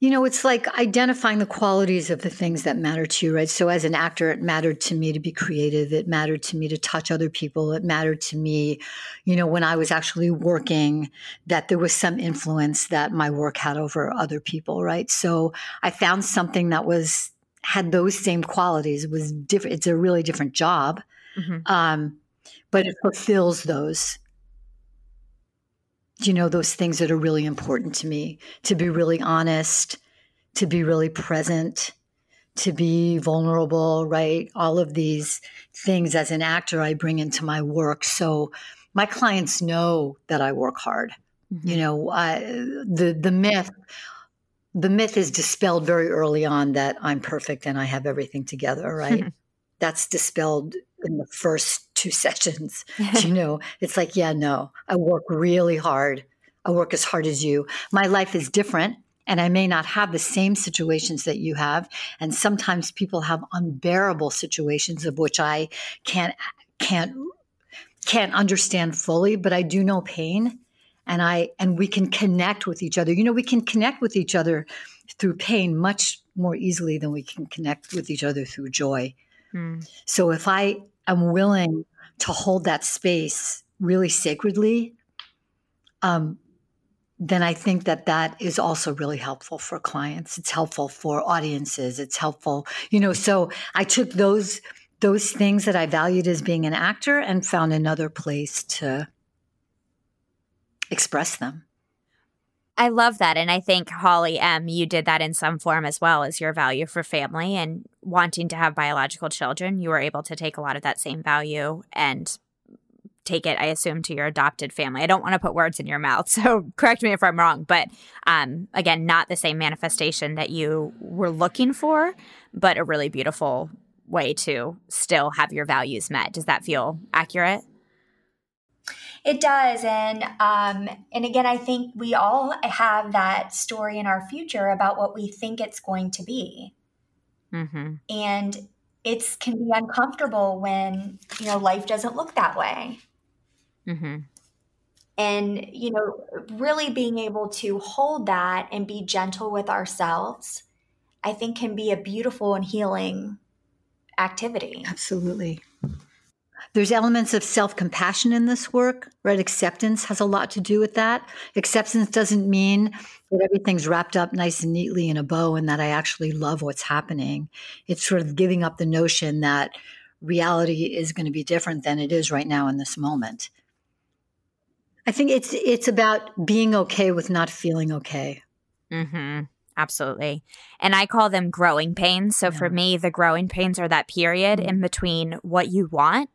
you know, it's like identifying the qualities of the things that matter to you, right? So as an actor, it mattered to me to be creative. It mattered to me to touch other people. It mattered to me, you know, when I was actually working, that there was some influence that my work had over other people, right? So I found something that was had those same qualities. It was different. It's a really different job. Mm-hmm. Um, but it fulfills those you know those things that are really important to me. To be really honest to be really present to be vulnerable right? All of these things as an actor i bring into my work. So my clients know that i work hard. Mm-hmm. you know I, the the myth the myth is dispelled very early on that i'm perfect and i have everything together right? [LAUGHS] That's dispelled in the first two [LAUGHS] sessions. you [LAUGHS] know, it's like, yeah, no, I work really hard. I work as hard as you. My life is different and I may not have the same situations that you have. And sometimes people have unbearable situations of which I can't can't can't understand fully, but I do know pain and I and we can connect with each other. You know, we can connect with each other through pain much more easily than we can connect with each other through joy. Hmm. So if I am willing to hold that space really sacredly, um, then I think that that is also really helpful for clients. It's helpful for audiences. It's helpful, you know. So I took those those things that I valued as being an actor and found another place to express them. I love that. And I think, Holly M., you did that in some form as well as your value for family and wanting to have biological children. You were able to take a lot of that same value and take it, I assume, to your adopted family. I don't want to put words in your mouth, [LAUGHS] so correct me if I'm wrong. But um, again, not the same manifestation that you were looking for, but a really beautiful way to still have your values met. Does that feel accurate? It does, and um, and again, I think we all have that story in our future about what we think it's going to be, mm-hmm. and it can be uncomfortable when you know life doesn't look that way. Mm-hmm. And you know, really being able to hold that and be gentle with ourselves, I think, can be a beautiful and healing activity. Absolutely. There's elements of self compassion in this work, right? Acceptance has a lot to do with that. Acceptance doesn't mean that everything's wrapped up nice and neatly in a bow and that I actually love what's happening. It's sort of giving up the notion that reality is going to be different than it is right now in this moment. I think it's it's about being okay with not feeling okay. Mm-hmm. Absolutely. And I call them growing pains. So yeah. for me, the growing pains are that period mm-hmm. in between what you want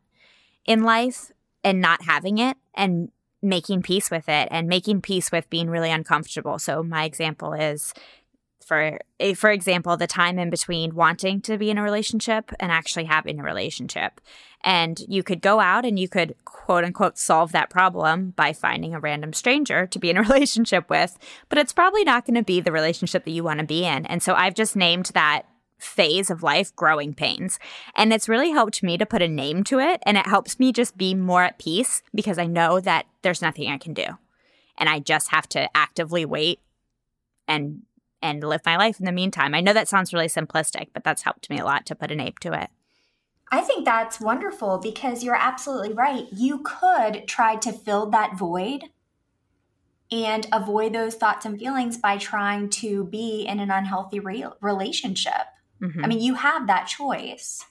in life and not having it and making peace with it and making peace with being really uncomfortable. So my example is for eh, for example, the time in between wanting to be in a relationship and actually having a relationship. And you could go out and you could quote unquote solve that problem by finding a random stranger to be in a [LAUGHS] relationship with, but it's probably not going to be the relationship that you want to be in. And so I've just named that phase of life growing pains. And it's really helped me to put a name to it. And it helps me just be more at peace because I know that there's nothing I can do. And I just have to actively wait and and live my life in the meantime. I know that sounds really simplistic, but that's helped me a lot to put a name to it. I think that's wonderful because you're absolutely right. You could try to fill that void and avoid those thoughts and feelings by trying to be in an unhealthy re- relationship. Mm-hmm. I mean, you have that choice,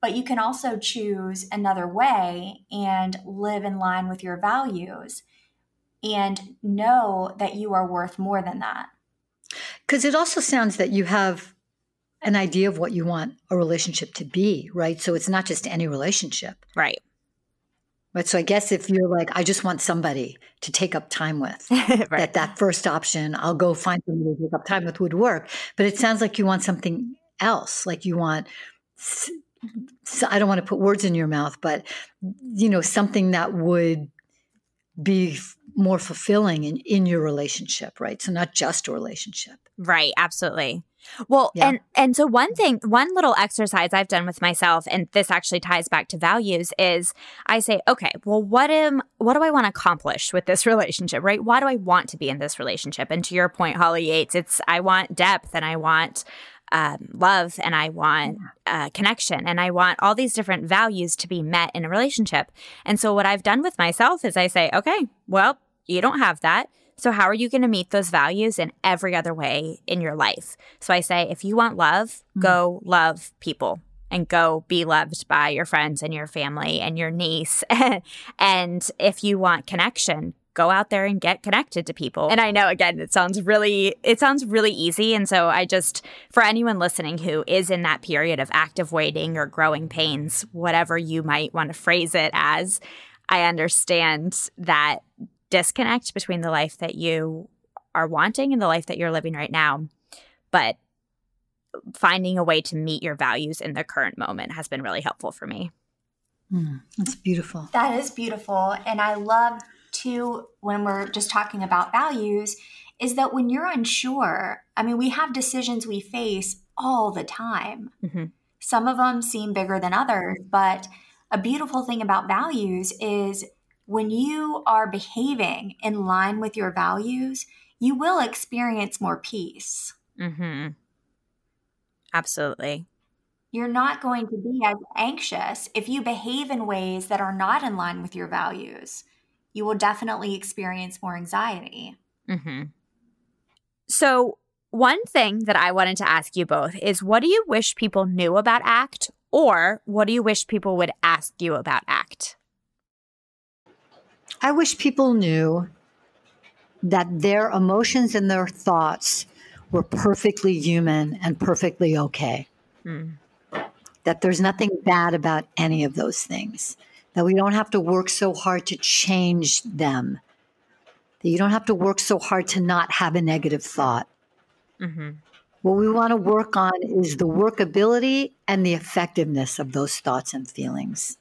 but you can also choose another way and live in line with your values and know that you are worth more than that. Because it also sounds that you have an idea of what you want a relationship to be, right? So it's not just any relationship. Right. Right. So I guess if you're like, I just want somebody to take up time with, [LAUGHS] right. that that first option, I'll go find somebody to take up time with would work. But it sounds like you want something else. Like you want, I don't want to put words in your mouth, but you know, something that would be more fulfilling in, in your relationship, right? So not just a relationship. Right, absolutely. Well, yeah. and and so one thing, one little exercise I've done with myself, and this actually ties back to values, is I say, okay, well, what am what do I want to accomplish with this [LAUGHS] relationship, right? Why do I want to be in this relationship? And to your point, Holly Yates, it's I want depth and I want um, love and I want uh, connection and I want all these different values to be met in a relationship. And so what I've done with myself is I say, okay, well, you don't have that. So, how are you going to meet those values in every other way in your life? So, I say, if you want love, mm-hmm. go love people and go be loved by your friends and your family and your niece. [LAUGHS] and if you want connection, go out there and get connected to people. And I know again it sounds really it sounds really easy and so I just for anyone listening who is in that period of active waiting or growing pains, whatever you might want to phrase it as, I understand that disconnect between the life that you are wanting and the life that you're living right now. But finding a way to meet your values in the current moment has been really helpful for me. Mm, that's beautiful. That is beautiful. And I love when we're just talking about values, is that when you're unsure, I mean, we have decisions we face all the time. Mm-hmm. Some of them seem bigger than others, but a beautiful thing about values is when you are behaving in line with your values, you will experience more peace. Mm-hmm. Absolutely. You're not going to be as anxious if you behave in ways that are not in line with your values. You will definitely experience more anxiety. Mm-hmm. So, one thing that I wanted to ask you both is what do you wish people knew about ACT, or what do you wish people would ask you about ACT? I wish people knew that their emotions and their thoughts were perfectly human and perfectly okay. Mm. That there's nothing bad about any of those things. That we don't have to work so hard to change them. That you don't have to work so hard to not have a negative thought. Mm-hmm. What we want to work on is the workability and the effectiveness of those thoughts and feelings.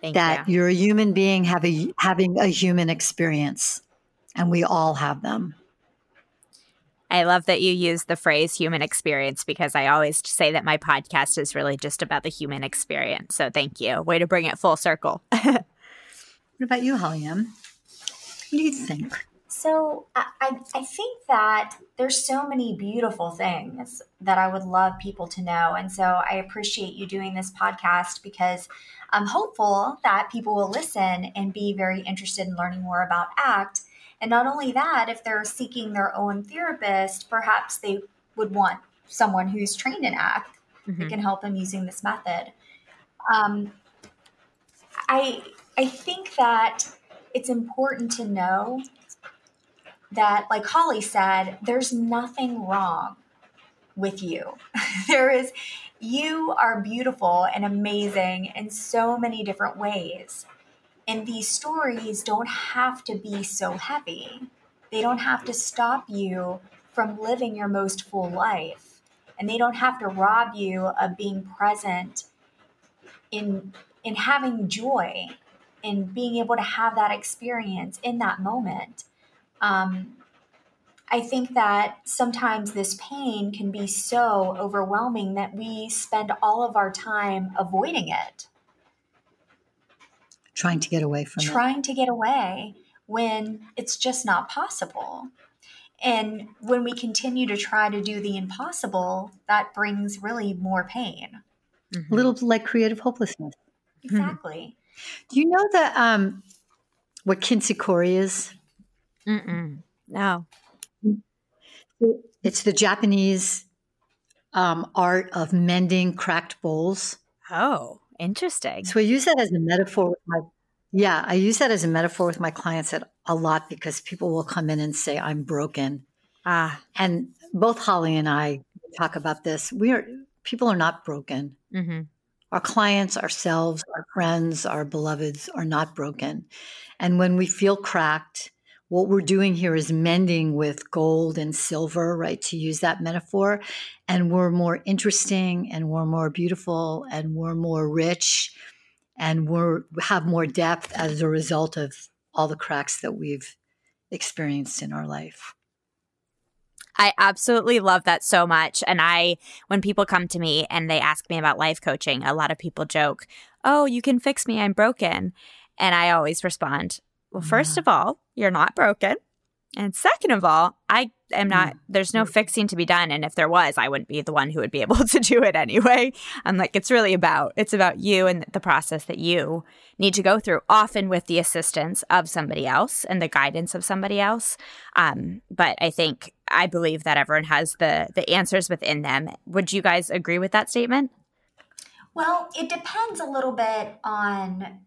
Thank that you. you're a human being have a, having a human experience, and we all have them. I love that you use the phrase human experience because I always say that my podcast is really just about the human experience. So thank you. Way to bring it full circle. [LAUGHS] what about you, Holly What do you think? So I, I think that there's so many beautiful things that I would love people to know. And so I appreciate you doing this podcast because I'm hopeful that people will listen and be very interested in learning more about ACT. And not only that, if they're seeking their own therapist, perhaps they would want someone who's trained in ACT mm-hmm. that can help them using this method. Um, I I think that it's important to know that, like Holly said, there's nothing wrong with you. [LAUGHS] there is, you are beautiful and amazing in so many different ways. And these stories don't have to be so heavy, they don't have to stop you from living your most full life. And they don't have to rob you of being present in in having joy in being able to have that experience in that moment um, I think that sometimes this pain can be so overwhelming that we spend all of our time avoiding it. Trying to get away from trying it. to get away when it's just not possible. And when we continue to try to do the impossible, that brings really more pain. Mm-hmm. A little like creative hopelessness. Exactly. Do you know that um, what kintsukuroi is? Mm-mm. No. It's the Japanese um, art of mending cracked bowls. Oh, interesting. So I use that as a metaphor with my yeah, I use that as a metaphor with my clients a lot because people will come in and say I'm broken. Ah. And both Holly and I talk about this. We are people are not broken. Mm-hmm. Our clients, ourselves, our friends, our beloveds are not broken. And when we feel cracked, what we're doing here is mending with gold and silver, right? To use that metaphor. And we're more interesting and we're more beautiful and we're more rich and we're have more depth as a result of all the cracks that we've experienced in our life. I absolutely love that so much. And I, when people come to me and they ask me about life coaching, a lot of people joke, Oh, you can fix me. I'm broken. And I always respond, well, first of all, you're not broken. And second of all, I am not, there's no fixing to be done. And if there was, I wouldn't be the one who would be able [LAUGHS] to do it anyway. I'm like, it's really about, it's about you and the process that you need to go through, often with the assistance of somebody else and the guidance of somebody else. Um, but I think, I believe that everyone has the, the answers within them. Would you guys agree with that statement? Well, it depends a little bit on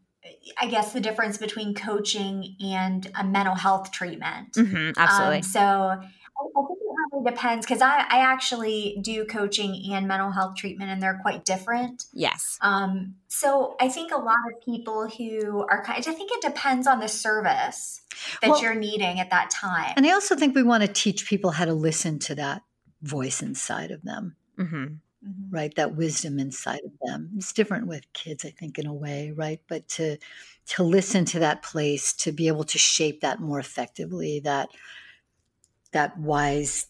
I guess the difference between coaching and a mental health treatment. Mm-hmm, absolutely. Um, so I, think it really depends because I, I actually do coaching and mental health treatment, and they're quite different. Yes. Um, so I think a lot of people who are kind, I think it depends on the service that well, you're needing at that time. And I also think we want to teach people how to listen to that voice inside of them. Mm-hmm mm-hmm. right? That wisdom inside of them. It's different with kids, I think, in a way, right? But to to listen to that place, to be able to shape that more effectively, that that wise,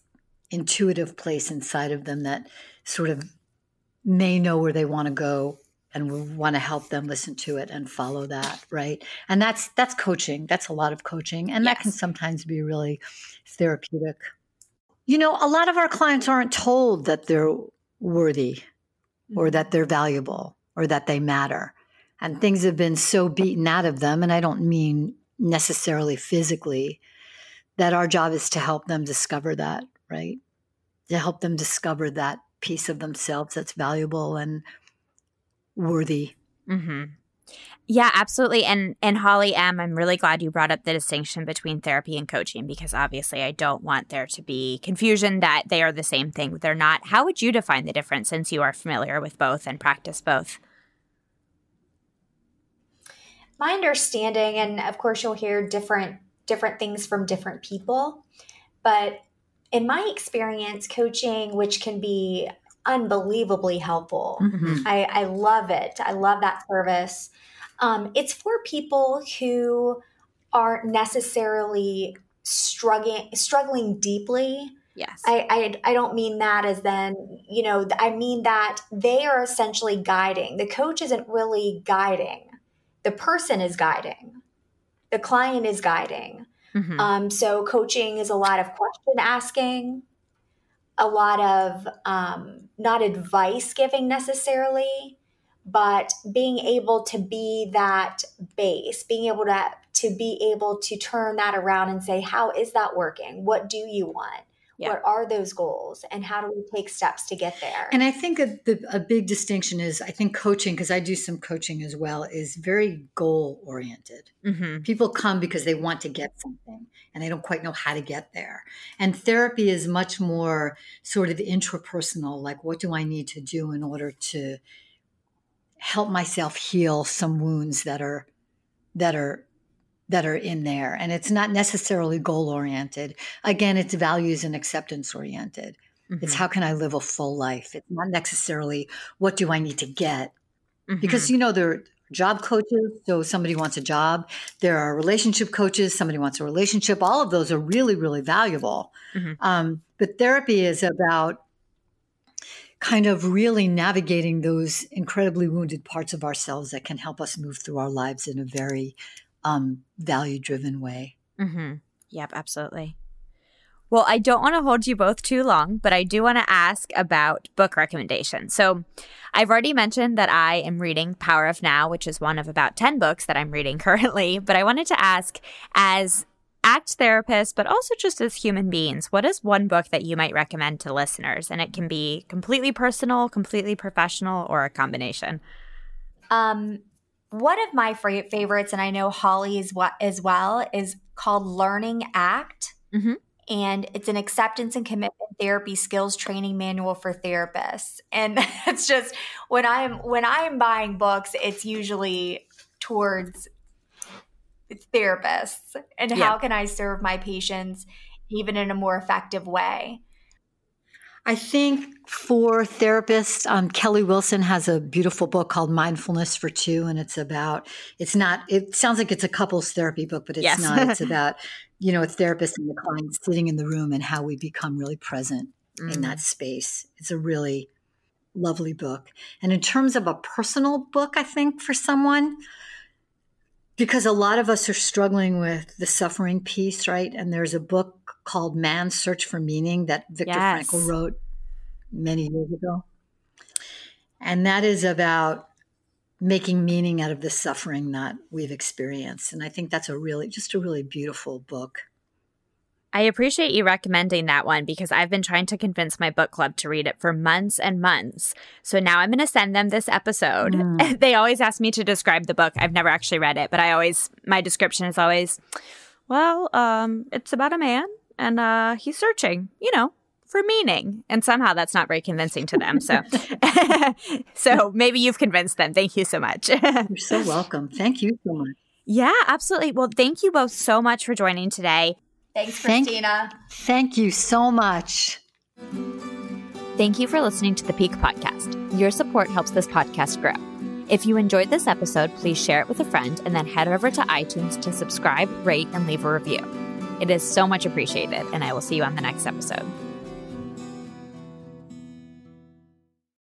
intuitive place inside of them that sort of may know where they want to go and we want to help them listen to it and follow that right and that's that's coaching that's a lot of coaching and yes. that can sometimes be really therapeutic you know a lot of our clients aren't told that they're worthy or that they're valuable or that they matter. And things have been so beaten out of them, and I don't mean necessarily physically, that our job is to help them discover that, right? To help them discover that piece of themselves that's valuable and worthy. Mm-hmm. Yeah, absolutely. And and Holly M, I'm really glad you brought up the distinction between therapy and coaching because obviously I don't want there to be confusion that they are the same thing. They're not. How would you define the difference since you are familiar with both and practice both? My understanding and of course you'll hear different different things from different people, but in my experience, coaching, which can be unbelievably helpful, mm-hmm. I, I, love it. I love that service. Um, it's for people who aren't necessarily struggling struggling deeply. Yes. I, I I don't mean that as then, you know, I mean that they are essentially guiding. The coach isn't really guiding. The person is guiding. The client is guiding. Mm-hmm. Um, so coaching is a lot of question asking, a lot of um, not advice giving necessarily, but being able to be that base, being able to to be able to turn that around and say, how is that working? What do you want? Yeah. What are those goals and how do we take steps to get there? And I think a, the, a big distinction is I think coaching, because I do some coaching as well, is very goal oriented. Mm-hmm. People come because they want to get something and they don't quite know how to get there. And therapy is much more sort of intrapersonal like, what do I need to do in order to help myself heal some wounds that are that are that are in there. And it's not necessarily goal oriented. Again, it's values and acceptance oriented. Mm-hmm. It's how can I live a full life? It's not necessarily what do I need to get? Mm-hmm. Because, you know, there are job coaches. So somebody wants a job. There are relationship coaches. Somebody wants a relationship. All of those are really, really valuable. Mm-hmm. Um, but therapy is about kind of really navigating those incredibly wounded parts of ourselves that can help us move through our lives in a very um, value driven way. Mm-hmm. Yep, absolutely. Well, I don't want to hold you both too long, but I do want to ask about book recommendations. So, I've already mentioned that I am reading Power of Now, which is one of about 10 books that I'm reading [LAUGHS] currently. But I wanted to ask, as ACT therapists, but also just as human beings, what is one book that you might recommend to listeners? And it can be completely personal, completely professional, or a combination. Um, one of my favorites, and I know Holly is what as well, is called Learning Act. Mm-hmm. And it's an acceptance and commitment therapy skills training manual for therapists. And [LAUGHS] it's just when I'm when I'm buying books, it's usually towards therapists and yeah. how can I serve my patients even in a more effective way. I think for therapists, um, Kelly Wilson has a beautiful book called Mindfulness for Two, and it's about it's not. It sounds like it's a couples therapy book, but it's yes. not. It's [LAUGHS] about you know a therapist and the client sitting in the room and how we become really present mm. in that space. It's a really lovely book. And in terms of a personal book, I think for someone, because a lot of us are struggling with the suffering piece, right? And there's a book called Man's Search for Meaning that Viktor yes. Frankl wrote many years ago. And that is about making meaning out of the suffering that we've experienced. And I think that's a really, just a really beautiful book. I appreciate you recommending that one because I've been trying to convince my book club to read it for months and months. So now I'm going to send them this episode. Mm. [LAUGHS] they always ask me to describe the book. I've never actually read it, but I always, my description is always, well, um, it's about a man and uh, he's searching, you know, for meaning. And somehow that's not very convincing to them. So, [LAUGHS] [LAUGHS] so maybe you've convinced them. Thank you so much. [LAUGHS] You're so welcome. Thank you so much. Yeah, absolutely. Well, thank you both so much for joining today. Thanks, Christina. Thank, thank you so much. Thank you for listening to the Pique Podcast. Your support helps this podcast grow. If you enjoyed this episode, please share it with a friend and then head over to iTunes to subscribe, rate, and leave a review. It is so much appreciated, and I will see you on the next episode.